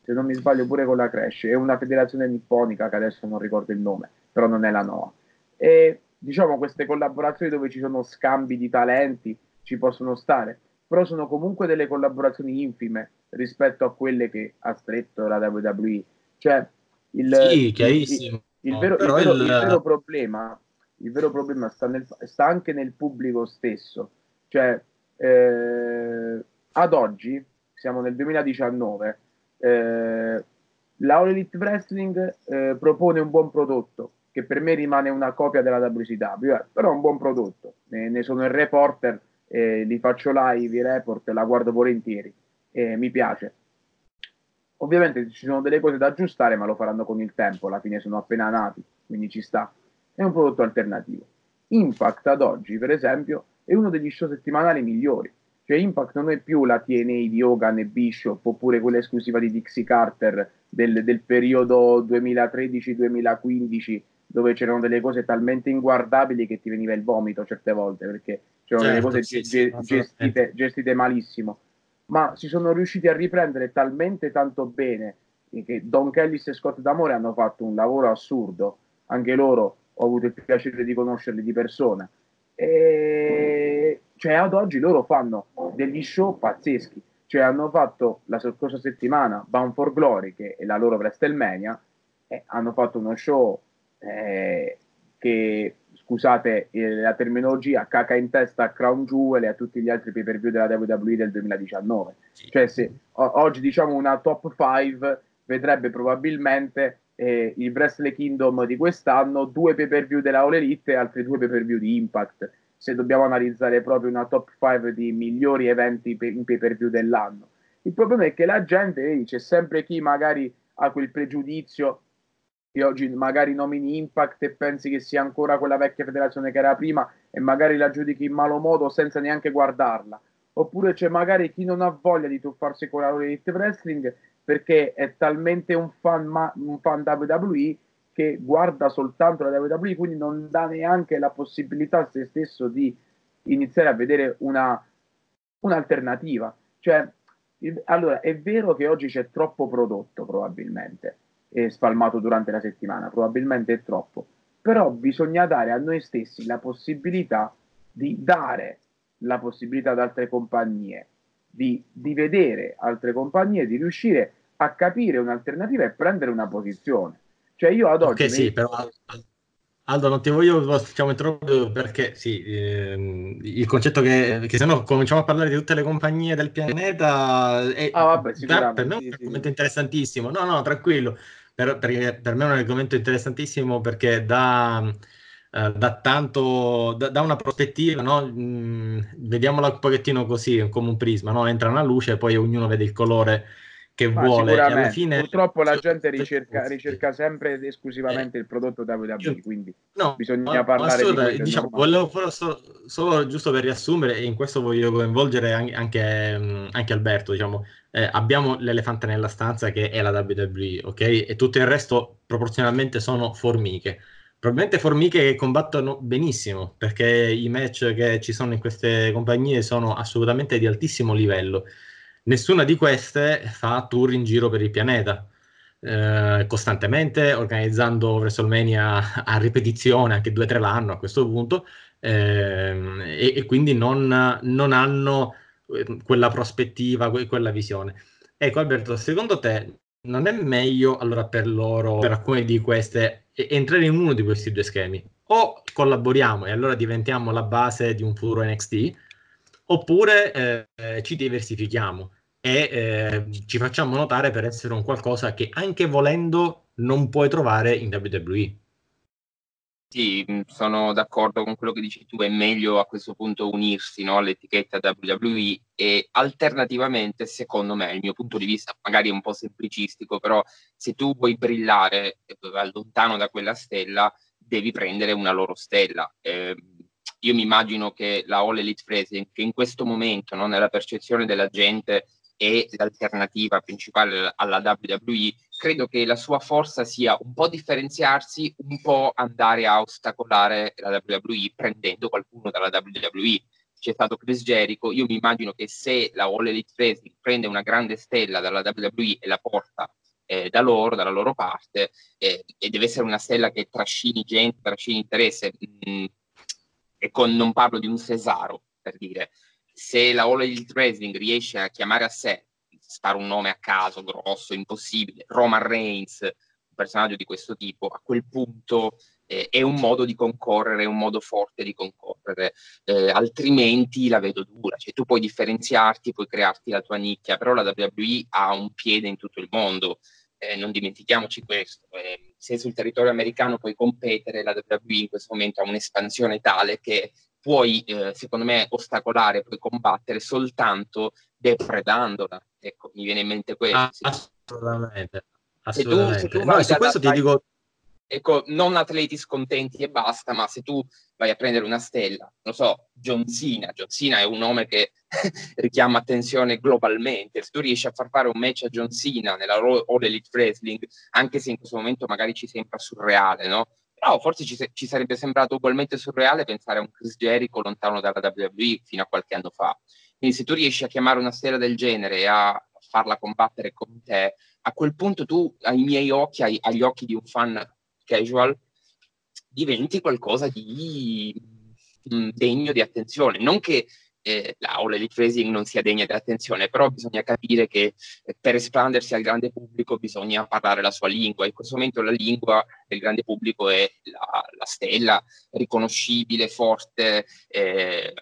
se non mi sbaglio pure con la Crash, è una federazione nipponica che adesso non ricordo il nome, però non è la NOA. E diciamo queste collaborazioni dove ci sono scambi di talenti ci possono stare, però sono comunque delle collaborazioni infime rispetto a quelle che ha stretto la WWE. Cioè, il, sì, chiarissimo. Il, il, vero, il, vero, il vero problema il vero problema sta, nel, sta anche nel pubblico stesso. Cioè, eh, ad oggi, siamo nel 2019, eh, la All Elite Wrestling eh, propone un buon prodotto, che per me rimane una copia della WCW, eh, però è un buon prodotto. Ne, ne sono il reporter, li faccio live, i report, la guardo volentieri, mi piace. Ovviamente ci sono delle cose da aggiustare, ma lo faranno con il tempo, alla fine sono appena nati, quindi ci sta è un prodotto alternativo. Impact ad oggi, per esempio, è uno degli show settimanali migliori. Cioè Impact non è più la TNA di Hogan e Bishop oppure quella esclusiva di Dixie Carter del, del periodo 2013-2015 dove c'erano delle cose talmente inguardabili che ti veniva il vomito certe volte perché c'erano certo, delle cose sì, ge- gestite, gestite malissimo. Ma si sono riusciti a riprendere talmente tanto bene che Don Kellis e Scott D'Amore hanno fatto un lavoro assurdo. Anche loro ho avuto il piacere di conoscerli di persona. E cioè ad oggi loro fanno degli show pazzeschi, cioè hanno fatto la scorsa settimana Bound for Glory, che è la loro WrestleMania, e hanno fatto uno show eh, che, scusate eh, la terminologia, caca in testa a Crown Jewel e a tutti gli altri pay per view della WWE del 2019. Sì. Cioè se o- oggi diciamo una top 5 vedrebbe probabilmente eh, il Wrestle Kingdom di quest'anno, due pay per view della All Elite e altri due pay per view di Impact. Se dobbiamo analizzare proprio una top 5 di migliori eventi in pay per view dell'anno. Il problema è che la gente, vedi, c'è sempre chi magari ha quel pregiudizio che oggi magari nomini Impact e pensi che sia ancora quella vecchia federazione che era prima e magari la giudichi in malo modo senza neanche guardarla. Oppure c'è magari chi non ha voglia di tuffarsi con la Elite Wrestling perché è talmente un fan, ma, un fan WWE che guarda soltanto la WWE, quindi non dà neanche la possibilità a se stesso di iniziare a vedere una, un'alternativa. Cioè, il, allora, è vero che oggi c'è troppo prodotto, probabilmente, spalmato durante la settimana, probabilmente è troppo, però bisogna dare a noi stessi la possibilità di dare la possibilità ad altre compagnie di, di vedere altre compagnie, di riuscire a capire un'alternativa e prendere una posizione. Cioè io ad oggi... Ok, sì, però Aldo, non ti voglio diciamo, introdurre perché sì, ehm, il concetto che, che se no cominciamo a parlare di tutte le compagnie del pianeta è, ah, vabbè, per me è un argomento interessantissimo. No, no, tranquillo. Per, per, per, me è un argomento interessantissimo perché da, eh, da tanto, da, da, una prospettiva, no? mm, vediamola un pochettino così, come un prisma, no? entra una luce e poi ognuno vede il colore che Ma vuole. Alla fine... Purtroppo la gente ricerca, ricerca sempre ed esclusivamente eh, il prodotto WWE, quindi no, bisogna parlare di. Diciamo, volevo solo, solo, giusto per riassumere, e in questo voglio coinvolgere anche, mm, anche Alberto, diciamo, eh, abbiamo l'elefante nella stanza che è la WWE, ok? E tutto il resto proporzionalmente sono formiche. Probabilmente formiche che combattono benissimo, perché i match che ci sono in queste compagnie sono assolutamente di altissimo livello Nessuna di queste fa tour in giro per il pianeta. Eh, costantemente organizzando WrestleMania a ripetizione anche due o tre l'anno a questo punto ehm, e, e, quindi non, non, hanno ehm, quella prospettiva, quella visione. Ecco Alberto, secondo te non è meglio allora per loro, per alcune di queste, entrare in uno di questi due schemi? O collaboriamo e allora diventiamo la base di un futuro NXT, oppure eh, ci diversifichiamo e eh, ci facciamo notare per essere un qualcosa che anche volendo non puoi trovare in WWE. Sì, mm, sono d'accordo con quello che dici tu, è meglio a questo punto unirsi no, all'etichetta WWE e alternativamente, secondo me, il mio punto di vista magari è un po' semplicistico, però se tu vuoi brillare eh, lontano da quella stella, devi prendere una loro stella. Eh, io mi immagino che la All Elite Wrestling, che in questo momento, no, nella percezione della gente, è l'alternativa principale alla WWE, credo che la sua forza sia un po' differenziarsi, un po' andare a ostacolare la WWE prendendo qualcuno dalla WWE. C'è stato Chris Jericho, io mi immagino che se la All Elite Wrestling prende una grande stella dalla WWE e la porta eh, da loro, dalla loro parte, eh, e deve essere una stella che trascini gente, trascini interesse, mh, mm, e con, non parlo di un Cesaro, per dire, se la All Elite Wrestling riesce a chiamare a sé, sparo un nome a caso, grosso, impossibile, Roman Reigns, un personaggio di questo tipo, a quel punto eh, è un modo di concorrere, è un modo forte di concorrere, eh, altrimenti la vedo dura, cioè tu puoi differenziarti, puoi crearti la tua nicchia, però la WWE ha un piede in tutto il mondo, eh, non dimentichiamoci questo, eh, se sul territorio americano puoi competere, la WWE in questo momento ha un'espansione tale che puoi, eh, secondo me, ostacolare, puoi combattere soltanto depredandola. Ecco, mi viene in mente questo. Sì. Assolutamente. Assolutamente. Se tu, se tu no, su questo ti dico... Ecco, non atleti scontenti e basta, ma se tu vai a prendere una stella, non so, John Cena, John Cena è un nome che *laughs* richiama attenzione globalmente, se tu riesci a far fare un match a John Cena nella All Elite Wrestling, anche se in questo momento magari ci sembra surreale, no? Però forse ci, ci, sarebbe sembrato ugualmente surreale pensare a un Chris Jericho lontano dalla WWE fino a qualche anno fa. Quindi se tu riesci a chiamare una stella del genere e a farla combattere con te, a quel punto tu, ai miei occhi, ai, agli occhi di un fan casual, diventi qualcosa di mh, mm, degno di attenzione. Non che eh, la All Elite Racing non sia degna di attenzione, però bisogna capire che eh, per espandersi al grande pubblico bisogna parlare la sua lingua. In questo momento la lingua del grande pubblico è la, la stella riconoscibile, forte. Eh,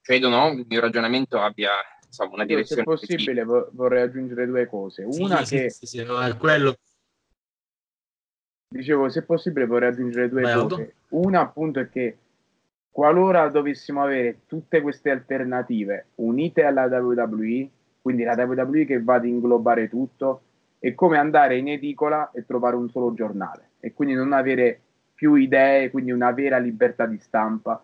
credo no? il mio ragionamento abbia insomma, una direzione. Se possibile, vo- vorrei aggiungere due cose. Una sì, che. Sì, sì, no, è quello. Dicevo, se possibile, vorrei aggiungere due Vai, cose. Auto. Una, appunto, è che qualora dovessimo avere tutte queste alternative unite alla WWE, quindi la WWE che va ad inglobare tutto, è come andare in edicola e trovare un solo giornale e quindi non avere più idee, quindi una vera libertà di stampa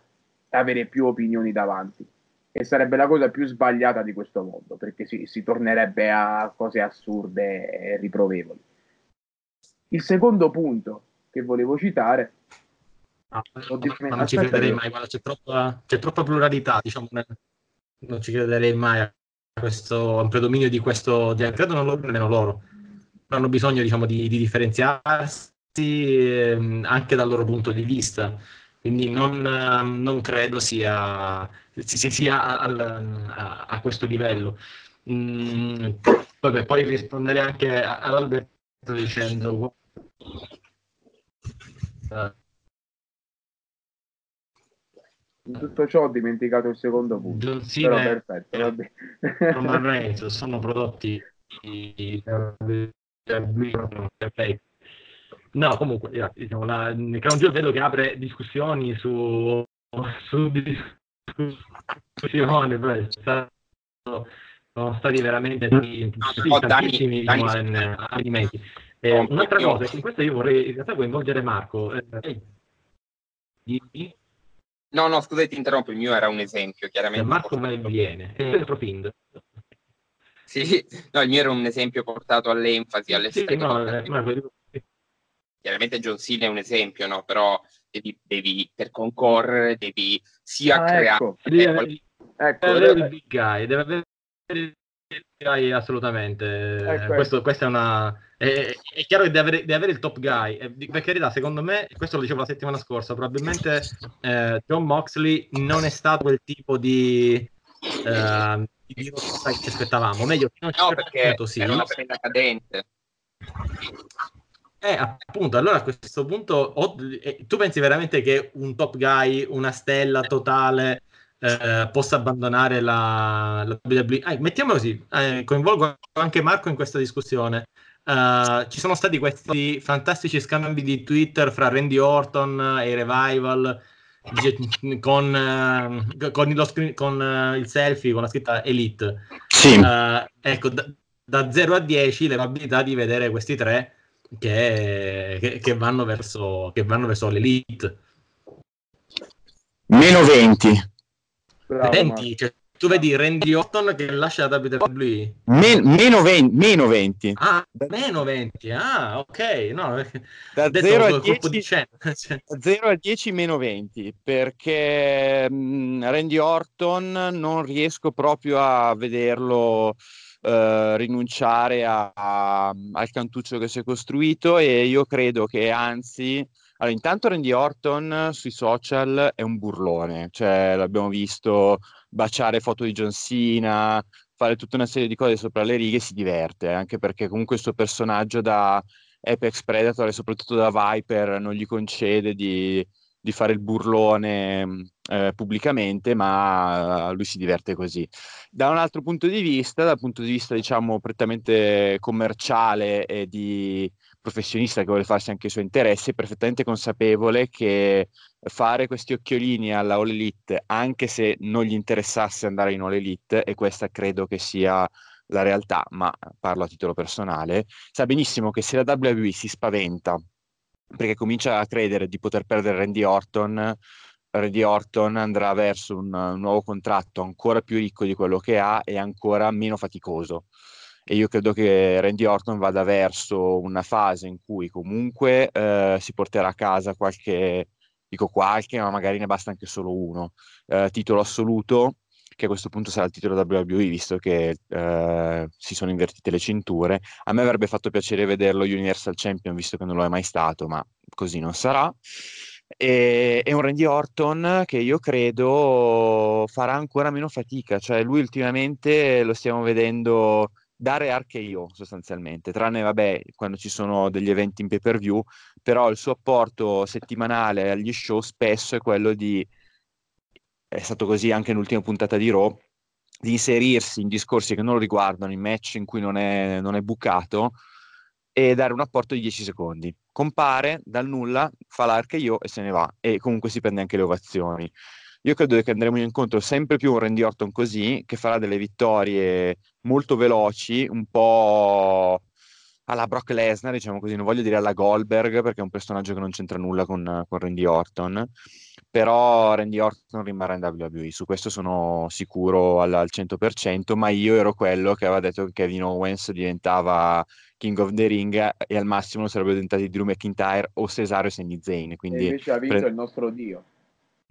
avere più opinioni davanti e sarebbe la cosa più sbagliata di questo mondo, perché si, si tornerebbe a cose assurde e riprovevoli. Il secondo punto che volevo citare No, ma non ci crederei mai, guarda, c'è troppa, c'è troppa pluralità, diciamo, non ci crederei mai a questo a un predominio di questo, di, credo non lo nemmeno loro, hanno bisogno diciamo, di, di differenziarsi eh, anche dal loro punto di vista, quindi non, non credo sia, si, sia al, a, a, questo livello. Mm, vabbè, poi rispondere anche all'Alberto dicendo uh, in tutto ciò ho dimenticato il secondo punto. John Cena Però perfetto, Roman Reigns sono prodotti No, comunque, diciamo, la, Crown Jewel vedo che apre discussioni su, su discussioni, sono stati veramente sì, tantissimi diciamo, alimenti. Eh, un'altra cosa, in questo io vorrei in realtà coinvolgere Marco. Eh, No, no, scusa, ti interrompo, il mio era un esempio, chiaramente. Marco me ne viene, *laughs* è profindo. Sì, no, il mio era un esempio portato all'enfasi, all'estremo. Sì, no, eh, chiaramente John Cena è un esempio, no? Però devi, devi per concorrere, devi sia ah, creare... Ecco. Deve, qual... ecco, deve avere il big guy, deve avere guy assolutamente. Ecco, Questo. Questa è una è, è, chiaro che deve avere, deve avere, il top guy. E, per carità, secondo me, questo lo dicevo la settimana scorsa, probabilmente eh, John Moxley non è stato quel tipo di, eh, di che ci aspettavamo. Meglio, fino no, perché punto, sì. era una prenda cadente. Eh, appunto, allora a questo punto oh, eh, tu pensi veramente che un top guy, una stella totale, eh, possa abbandonare la, la WWE? Ah, mettiamo così, eh, coinvolgo anche Marco in questa discussione. Uh, ci sono stati questi fantastici scambi di Twitter fra Randy Orton e i Revival con, uh, con, screen, con uh, il selfie con la scritta Elite. Sì. ecco, da, da, 0 a 10 le probabilità di vedere questi tre che, che, che, vanno, verso, che vanno verso l'Elite. Meno 20. Bravo, 20, cioè, tu vedi Randy Orton che lascia la WWE? Men- meno, 20, meno 20. Ah, meno 20. Ah, ok. No, *laughs* da 0 a, 10, *laughs* da 0 a 10 meno 20 perché mh, mm, Randy Orton non riesco proprio a vederlo uh, rinunciare a, a, al cantuccio che si è costruito e io credo che anzi allora, intanto Randy Orton sui social è un burlone, cioè l'abbiamo visto baciare foto di John Cena, fare tutta una serie di cose sopra le righe, si diverte, anche perché comunque il suo personaggio da Apex Predator e soprattutto da Viper non gli concede di, di fare il burlone eh, pubblicamente, ma lui si diverte così. Da un altro punto di vista, dal punto di vista diciamo prettamente commerciale e di professionista che vuole farsi anche i suoi interessi, è perfettamente consapevole che fare questi occhiolini alla All Elite, anche se non gli interessasse andare in All Elite, e questa credo che sia la realtà, ma parlo a titolo personale, sa benissimo che se la WWE si spaventa perché comincia a credere di poter perdere Randy Orton, Randy Orton andrà verso un, un nuovo contratto ancora più ricco di quello che ha e ancora meno faticoso e io credo che Randy Orton vada verso una fase in cui comunque eh, si porterà a casa qualche, dico qualche, ma magari ne basta anche solo uno, eh, titolo assoluto, che a questo punto sarà il titolo WWE, visto che eh, si sono invertite le cinture. A me avrebbe fatto piacere vederlo Universal Champion, visto che non lo è mai stato, ma così non sarà. E, e un Randy Orton che io credo farà ancora meno fatica, cioè lui ultimamente lo stiamo vedendo dare RKO sostanzialmente, tranne vabbè quando ci sono degli eventi in pay per view, però il suo apporto settimanale agli show spesso è quello di, è stato così anche nell'ultima puntata di Raw, di inserirsi in discorsi che non lo riguardano, in match in cui non è, non è bucato e dare un apporto di 10 secondi. Compare dal nulla, fa l'RKO e se ne va e comunque si prende anche le ovazioni. Io credo che andremo incontro sempre più un Randy Orton così, che farà delle vittorie molto veloci, un po' alla Brock Lesnar, diciamo così, non voglio dire alla Goldberg perché è un personaggio che non c'entra nulla con, con Randy Orton, però Randy Orton rimarrà in WWE, su questo sono sicuro al, al 100%, ma io ero quello che aveva detto che Kevin Owens diventava King of the Ring e al massimo sarebbero diventati Drew McIntyre o Cesario Sami Zayn. Quindi e invece ha vinto pre- il nostro Dio.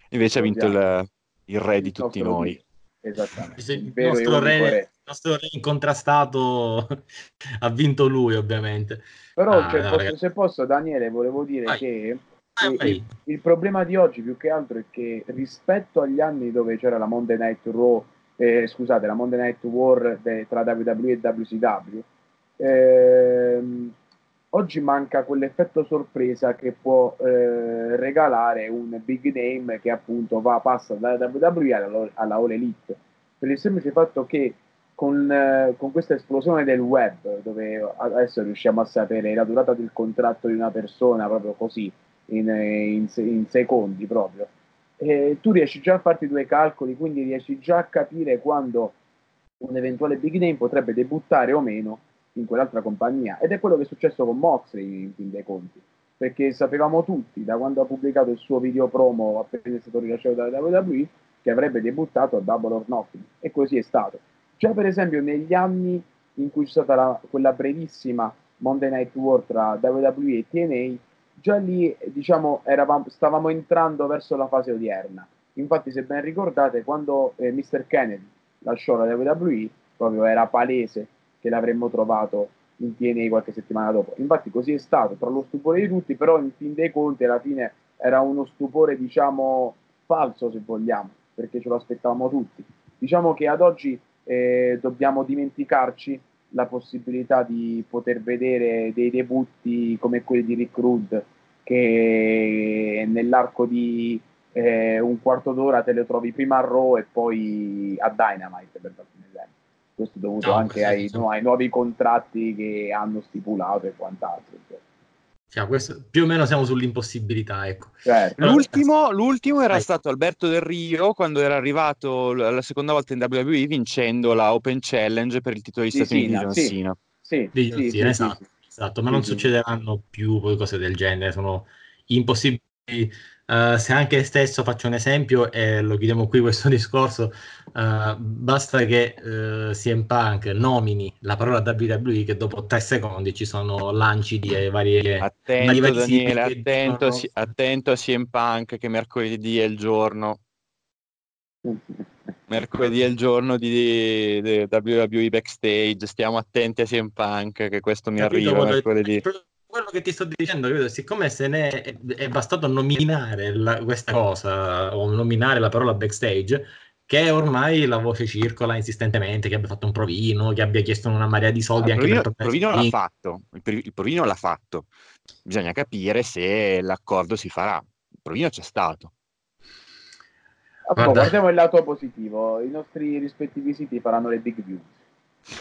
Invece ha vinto il, il re il di tutti noi. Esattamente. Il, il nostro re, re. nostro re incontrastato *laughs* ha vinto lui, ovviamente. Però ah, cioè, no, posso, se posso, Daniele, volevo dire vai. che vai, il, il, problema di oggi più che altro è che rispetto agli anni dove c'era la Monday Night Raw, eh, scusate, la Monday Night War de, tra WWE e WCW, ehm, oggi manca quell'effetto sorpresa che può eh, regalare un big name che appunto va, passa dalla WWE alla, alla All Elite. Per il semplice fatto che con, eh, con, questa esplosione del web dove adesso riusciamo a sapere la durata del contratto di una persona proprio così in, in, in secondi proprio eh, tu riesci già a farti due calcoli quindi riesci già a capire quando un eventuale big name potrebbe debuttare o meno in quell'altra compagnia. Ed è quello che è successo con Moxley in fin dei conti, perché sapevamo tutti da quando ha pubblicato il suo video promo appena è stato rilasciato dalla WWE che avrebbe debuttato a Double or Nothing e così è stato. Già per esempio negli anni in cui c'è stata la, quella brevissima Monday Night War tra WWE e TNA, già lì diciamo eravamo, stavamo entrando verso la fase odierna. Infatti se ben ricordate quando eh, Mr. Kennedy lasciò la WWE proprio era palese che l'avremmo trovato in TNA qualche settimana dopo. Infatti così è stato, tra lo stupore di tutti, però in fin dei conti alla fine era uno stupore diciamo falso se vogliamo, perché ce lo aspettavamo tutti. Diciamo che ad oggi eh, dobbiamo dimenticarci la possibilità di poter vedere dei debutti come quelli di Rick Rudd che nell'arco di eh, un quarto d'ora te le trovi prima a Raw e poi a Dynamite per darti un esempio questo dovuto no, anche ai, no, ai, nuovi contratti che hanno stipulato e quant'altro. Cioè, questo, più o meno siamo sull'impossibilità. Ecco. Certo. L'ultimo, l'ultimo, era Vai. stato Alberto Del Rio quando era arrivato la seconda volta in WWE vincendo la Open Challenge per il titolo di Stati Uniti di John Cena. Sì, sì, sì, sì, esatto, esatto, ma non succederanno più cose del genere, sono impossibili Uh, se anche stesso faccio un esempio e lo chiudiamo qui questo *laughs* discorso, uh, basta che uh, CM Punk nomini la parola WWE che dopo tre secondi ci sono lanci di varie... Attento vari Daniele, attento, sono... attento a CM Punk che mercoledì è il giorno. *laughs* Mercoledì è il giorno di, di, di WWE Backstage, stiamo attenti a CM Punk che questo mi Capito, arriva mercoledì. quello che ti sto dicendo, credo, siccome se ne è, è bastato nominare la, questa cosa o nominare la parola backstage, che ormai la voce circola insistentemente, che abbia fatto un provino, che abbia chiesto una marea di soldi ah, anche provino, per Il provino l'ha fatto, il, il provino l'ha fatto. Bisogna capire se l'accordo si farà. Il provino c'è stato. Guarda. guardiamo il lato positivo. I nostri rispettivi siti faranno le big view.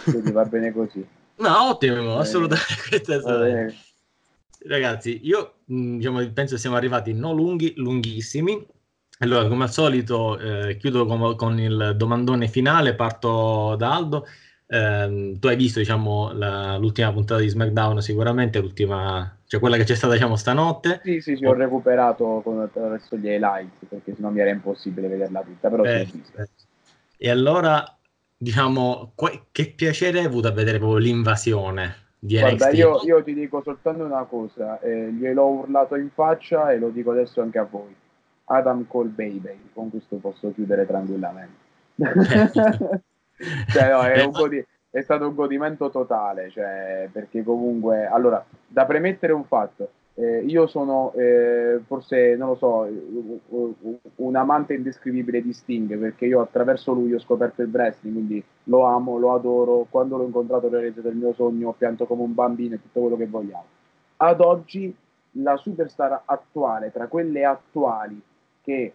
Quindi va bene così. *laughs* No, ottimo, assolutamente. *laughs* Ragazzi, io mm, diciamo, penso siamo arrivati non lunghi, lunghissimi. Allora, come al solito, eh, chiudo con, con, il domandone finale, parto da Aldo. Eh, tu hai visto, diciamo, la, l'ultima puntata di SmackDown, sicuramente, l'ultima, cioè quella che c'è stata, diciamo, stanotte. Sì, sì, sì, ho recuperato con, attraverso gli highlights, perché sennò mi era impossibile vederla tutta, però eh, sì, eh. E allora, diciamo, che piacere hai avuto a vedere proprio l'invasione di Guarda, io, io, ti dico soltanto una cosa, eh, gliel'ho urlato in faccia e lo dico adesso anche a voi. Adam Cole Baby, con questo posso chiudere tranquillamente. *laughs* cioè, no, è, godi- è, stato un godimento totale, cioè, perché comunque, allora, da premettere un fatto, Eh, io sono eh, forse, non lo so, un amante indescrivibile di Sting perché io attraverso lui ho scoperto il wrestling, quindi lo amo, lo adoro. Quando l'ho incontrato ho realizzato il mio sogno, ho pianto come un bambino e tutto quello che vogliamo. Ad oggi la superstar attuale, tra quelle attuali che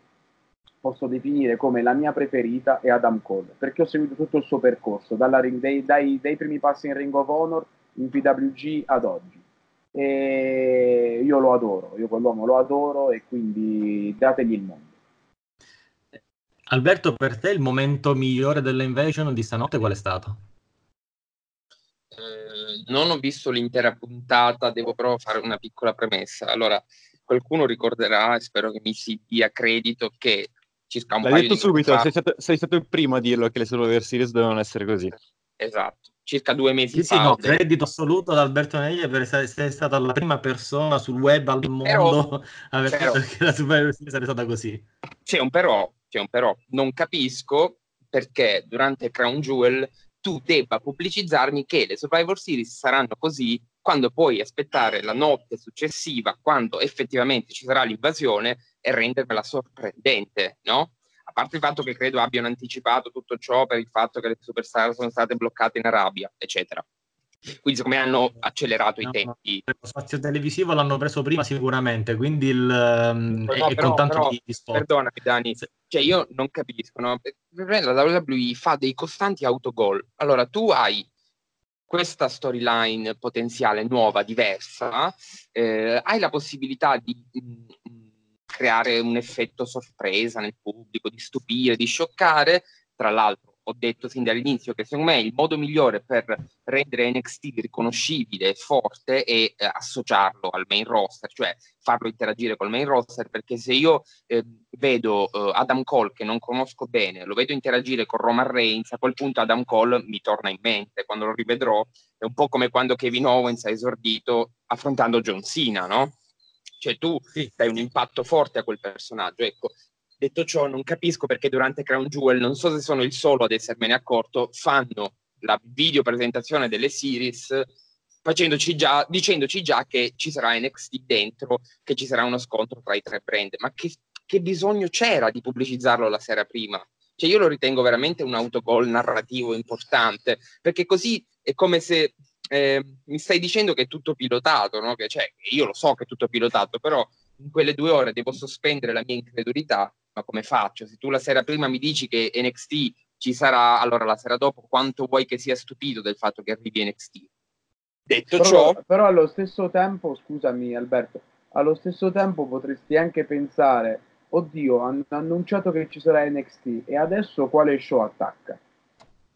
posso definire come la mia preferita, è Adam Cole, perché ho seguito tutto il suo percorso, ring, dai, dai, dai primi passi in Ring of Honor, in PWG ad oggi e io lo adoro, io quell'uomo lo adoro e quindi dategli il mondo. Alberto, per te il momento migliore dell'invasion di stanotte qual è stato? Eh, non ho visto l'intera puntata, devo però fare una piccola premessa. Allora, qualcuno ricorderà, e spero che mi si dia credito, che circa un L'hai paio detto di subito, fa... sei, stato, sei stato il primo a dirlo che le Survivor Series dovevano essere così. Esatto circa due mesi sì, fa. Sì, no, credito assoluto ad Alberto Neglia per essere, essere stata la prima persona sul web al mondo *laughs* a aver detto che la Super sarebbe stata così. C'è un però, c'è un però. Non capisco perché durante Crown Jewel tu debba pubblicizzarmi che le Survivor Series saranno così quando puoi aspettare la notte successiva, quando effettivamente ci sarà l'invasione, e rendermela sorprendente, no? a parte il fatto che credo abbiano anticipato tutto ciò per il fatto che le superstar sono state bloccate in Arabia, eccetera. Quindi siccome hanno accelerato no, i tempi. Lo spazio televisivo l'hanno preso prima sicuramente, quindi il, um, no, è, però, con tanto però, di, di sport. Perdonami Dani, cioè io non capisco, no? la WWE fa dei costanti autogol. Allora tu hai questa storyline potenziale nuova, diversa, eh, hai la possibilità di mh, creare un effetto sorpresa nel pubblico, di stupire, di scioccare. Tra l'altro, ho detto sin dall'inizio che secondo me il modo migliore per rendere NXT riconoscibile e forte è eh, associarlo al main roster, cioè farlo interagire col main roster, perché se io eh, vedo eh, Adam Cole che non conosco bene, lo vedo interagire con Roman Reigns, a quel punto Adam Cole mi torna in mente, quando lo rivedrò è un po' come quando Kevin Owens ha esordito affrontando John Cena, no? cioè tu sì. dai un impatto forte a quel personaggio. Ecco, detto ciò, non capisco perché durante Crown Jewel, non so se sono il solo ad essermene accorto, fanno la video presentazione delle series facendoci già, dicendoci già che ci sarà NXT dentro, che ci sarà uno scontro tra i tre brand. Ma che, che bisogno c'era di pubblicizzarlo la sera prima? Cioè io lo ritengo veramente un autogol narrativo importante, perché così è come se eh, mi stai dicendo che è tutto pilotato, no? che, cioè, io lo so che è tutto pilotato, però in quelle due ore devo sospendere la mia incredulità, ma come faccio? Se tu la sera prima mi dici che NXT ci sarà, allora la sera dopo quanto vuoi che sia stupito del fatto che arrivi NXT? Detto però, ciò... Però allo stesso tempo, scusami Alberto, allo stesso tempo potresti anche pensare, oddio, hanno annunciato che ci sarà NXT e adesso quale show attacca?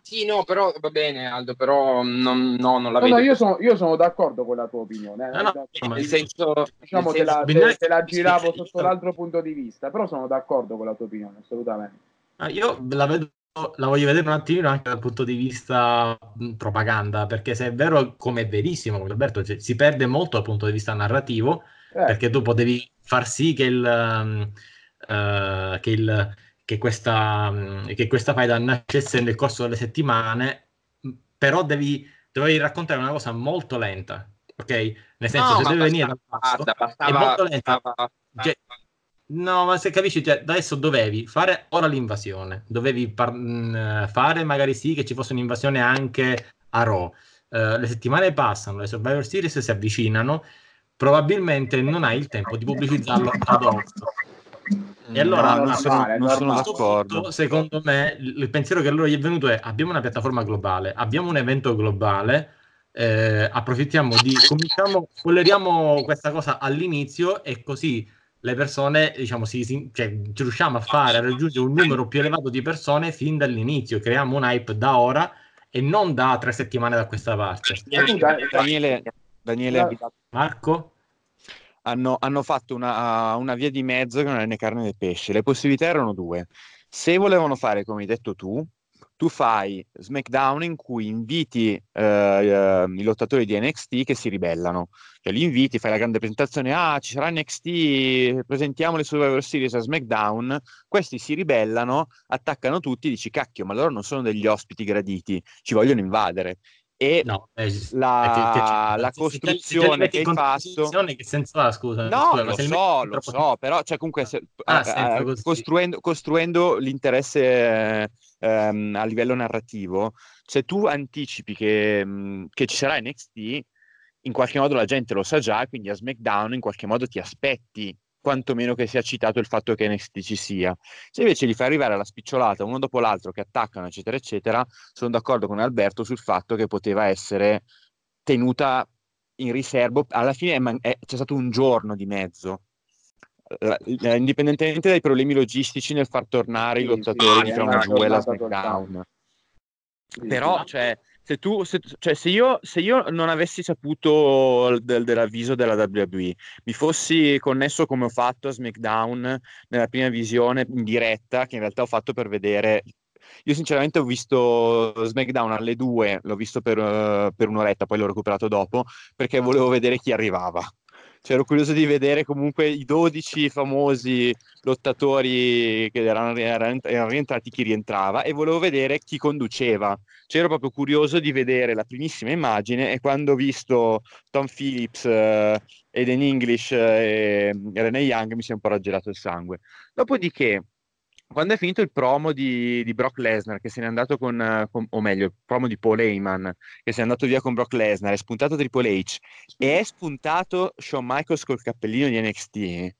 Sì, no, però va bene, Aldo, però non, no, non la no, vedo. No, io sono, io sono d'accordo con la tua opinione. Eh. No, no, nel senso, diciamo nel te, la, te, te la giravo sotto l'altro punto di vista, però sono d'accordo con la tua opinione, assolutamente. Ah, io la vedo la voglio vedere un attimino anche dal punto di vista propaganda, perché se è vero, come è verissimo, come Alberto, cioè, si perde molto dal punto di vista narrativo, eh. perché tu potevi far sì che il, uh, che il che questa, che questa faida nascesse nel corso delle settimane, però devi, devi raccontare una cosa molto lenta, ok? Nel senso, no, se deve venire dal basso, bastava, è molto lenta. Bastava, cioè, no, ma se capisci, cioè, adesso dovevi fare ora l'invasione, dovevi par- fare magari sì che ci fosse un'invasione anche a Raw. Uh, le settimane passano, le Survivor Series si avvicinano, probabilmente non hai il tempo di pubblicizzarlo ad *laughs* hoc e allora, no, non sono, non sono d'accordo. Punto, secondo me, il pensiero che a loro gli è venuto è: abbiamo una piattaforma globale, abbiamo un evento globale, eh, approfittiamo di cominciamo, spoileriamo questa cosa all'inizio e così le persone, diciamo, si, si, cioè, riusciamo a fare, a raggiungere un numero più elevato di persone fin dall'inizio. Creiamo un hype da ora e non da tre settimane da questa parte. Daniele, Daniele Marco? Hanno, hanno fatto una, una, via di mezzo che non è né carne né pesce. Le possibilità erano due. Se volevano fare come hai detto tu, tu fai SmackDown in cui inviti eh, i lottatori di NXT che si ribellano. Cioè li inviti, fai la grande presentazione, ah ci sarà NXT, presentiamo le Survivor Series a SmackDown, questi si ribellano, attaccano tutti, dici cacchio, ma loro non sono degli ospiti graditi, ci vogliono invadere e no, eh, la, eh, la costruzione che hai fatto che senso ha scusa no scusa, lo so lo so però cioè comunque se, ah, eh, costruendo, costruendo, l'interesse ehm, a livello narrativo se tu anticipi che, mh, che ci sarà NXT in qualche modo la gente lo sa già quindi a SmackDown in qualche modo ti aspetti quantomeno che sia citato il fatto che NXT ci sia. Se invece li fai arrivare alla spicciolata uno dopo l'altro che attaccano, eccetera, eccetera, sono d'accordo con Alberto sul fatto che poteva essere tenuta in riservo. Alla fine è man- è, c'è stato un giorno di mezzo. La, la, indipendentemente dai problemi logistici nel far tornare sì, i lottatori sì, di Crown Jewel a SmackDown. Sì, Però, cioè, se, tu, se, cioè, se, io, se io non avessi saputo del, dell'avviso della WWE, mi fossi connesso come ho fatto a SmackDown nella prima visione in diretta, che in realtà ho fatto per vedere io sinceramente ho visto SmackDown alle 2, l'ho visto per, uh, per, un'oretta, poi l'ho recuperato dopo, perché volevo vedere chi arrivava. Cioè, ero curioso di vedere comunque i 12 famosi lottatori che erano, erano, rientrati, chi rientrava e volevo vedere chi conduceva. Cioè, ero proprio curioso di vedere la primissima immagine e quando ho visto Tom Phillips, eh, Eden English eh, e Rene Young mi si è un po' raggelato il sangue. Dopodiché quando è finito il promo di, di Brock Lesnar, che se n'è andato con, con, o meglio, il promo di Paul Heyman, che se n'è andato via con Brock Lesnar, è spuntato Triple H e è spuntato Shawn Michaels col cappellino di NXT,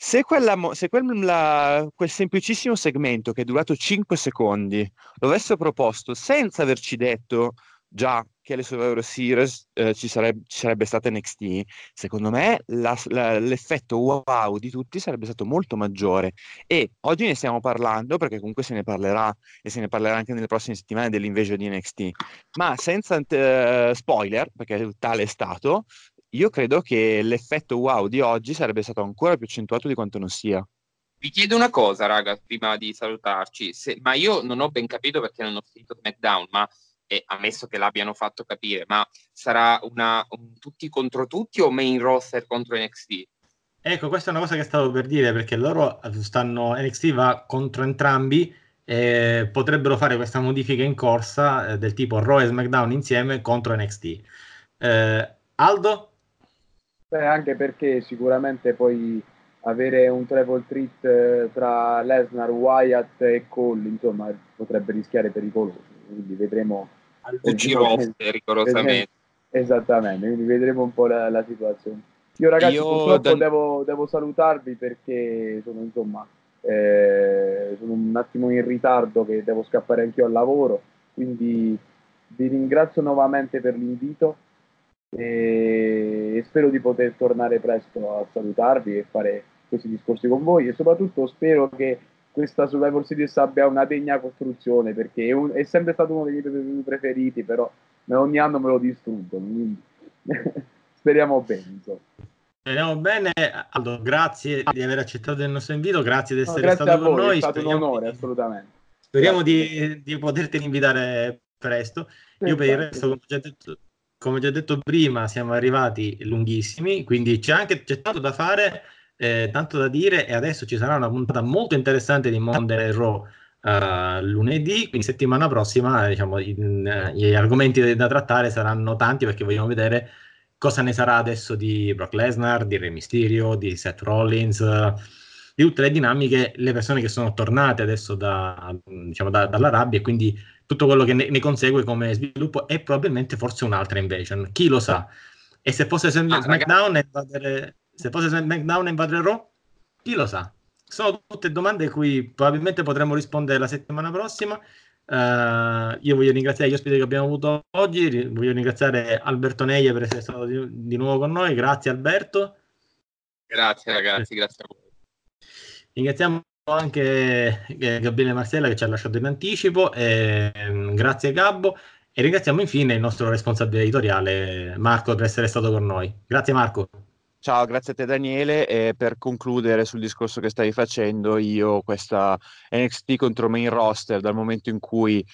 se, quella, se quel, la, quel, semplicissimo segmento che è durato 5 secondi lo avessero proposto senza averci detto già che alle Survivor Series eh, ci, sarebbe, ci, sarebbe, stata NXT, secondo me la, la, l'effetto wow di tutti sarebbe stato molto maggiore. E oggi ne stiamo parlando perché comunque se ne parlerà e se ne parlerà anche nelle prossime settimane dell'invasion di NXT, ma senza uh, spoiler, perché tale è stato, io credo che l'effetto wow di oggi sarebbe stato ancora più accentuato di quanto non sia. Vi chiedo una cosa, raga, prima di salutarci, se, ma io non ho ben capito perché non ho finito SmackDown, ma e ammesso che l'abbiano fatto capire, ma sarà una, un tutti contro tutti o main roster contro NXT? Ecco, questa è una cosa che stavo per dire perché loro stanno, NXT va contro entrambi e potrebbero fare questa modifica in corsa eh, del tipo Raw e SmackDown insieme contro NXT. Eh, Aldo? Beh, anche perché sicuramente poi avere un travel treat eh, tra Lesnar, Wyatt e Cole, insomma, potrebbe rischiare pericoloso. Quindi vedremo al VG rigorosamente. Esattamente, quindi vedremo un po' la, la situazione. Io ragazzi Io purtroppo dan... devo, devo, salutarvi perché sono insomma eh, sono un attimo in ritardo che devo scappare anch'io al lavoro, quindi vi ringrazio nuovamente per l'invito e spero di poter tornare presto a salutarvi e fare questi discorsi con voi e soprattutto spero che questa Survivor Series abbia una degna costruzione perché è, un, è sempre stato uno dei miei preferiti, però ogni anno me lo distruggono. Quindi *laughs* speriamo bene. Insomma. Speriamo bene, Aldo, grazie di aver accettato il nostro invito, grazie di essere no, grazie stato con noi. È stato speriamo un onore, di, assolutamente. Speriamo di, di, poterti invitare presto. Io per il resto, come già, detto, come già detto prima, siamo arrivati lunghissimi, quindi c'è anche c'è tanto da fare eh, tanto da dire e adesso ci sarà una puntata molto interessante di Monday Raw uh, lunedì, quindi settimana prossima diciamo, in, uh, gli argomenti da trattare saranno tanti perché vogliamo vedere cosa ne sarà adesso di Brock Lesnar, di Re Mysterio, di Seth Rollins, uh, di tutte le dinamiche, le persone che sono tornate adesso da, diciamo, da, dalla rabbia e quindi tutto quello che ne, ne, consegue come sviluppo e probabilmente forse un'altra invasion, chi lo sa. E se fosse ah, SmackDown ragazzi se fosse SmackDown e invadere Raw, chi lo sa? Sono tutte domande a cui probabilmente potremo rispondere la settimana prossima. Uh, io voglio ringraziare gli ospiti che abbiamo avuto oggi, voglio ringraziare Alberto Neia per essere stato di, di nuovo con noi. Grazie Alberto. Grazie ragazzi, grazie a voi. Ringraziamo anche eh, Gabriele Marcella che ci ha lasciato in anticipo, e, mm, grazie Gabbo e ringraziamo infine il nostro responsabile editoriale Marco per essere stato con noi. Grazie Marco. Ciao, grazie a te Daniele. E per concludere sul discorso che stai facendo, io questa NXT contro main roster, dal momento in cui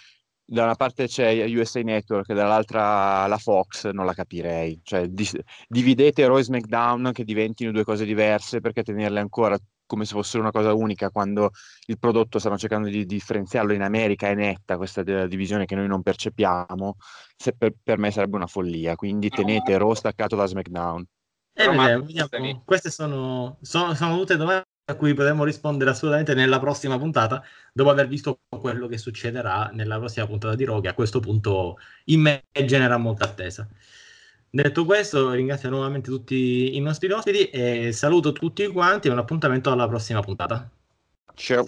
da una parte c'è USA Network e dall'altra la Fox, non la capirei. Cioè, di- dividete Raw e SmackDown che diventino due cose diverse perché tenerle ancora come se fossero una cosa unica quando il prodotto stanno cercando di differenziarlo in America è netta questa divisione che noi non percepiamo per, per, me sarebbe una follia quindi tenete Raw staccato da SmackDown eh, vediamo, vediamo. queste sono, sono, sono tutte domande a cui potremo rispondere assolutamente nella prossima puntata, dopo aver visto quello che succederà nella prossima puntata di Rogue. A questo punto in me genera molta attesa. Detto questo, ringrazio nuovamente tutti i nostri ospiti e saluto tutti quanti e un appuntamento alla prossima puntata. Ciao.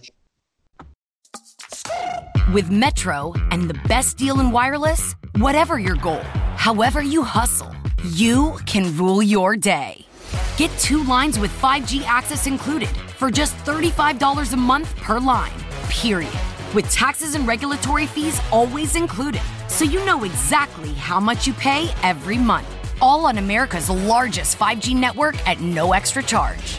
With Metro and the best deal in wireless, whatever your goal, however you hustle, you can rule your day. Get two lines with 5G access included for just $35 a month per line, period. With taxes and regulatory fees always included, so you know exactly how much you pay every month. All on America's largest 5G network at no extra charge.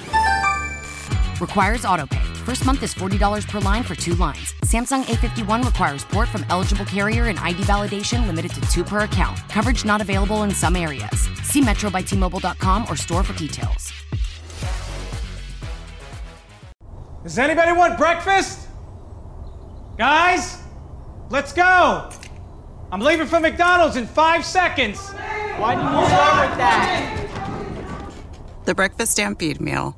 Requires autopay. First month is $40 per line for two lines. Samsung A51 requires port from eligible carrier and ID validation limited to two per account. Coverage not available in some areas. See metrobytmobile.com or store for details. Does anybody want breakfast? Guys, let's go. I'm leaving for McDonald's in five seconds. Why didn't you start with that? The Breakfast Stampede Meal.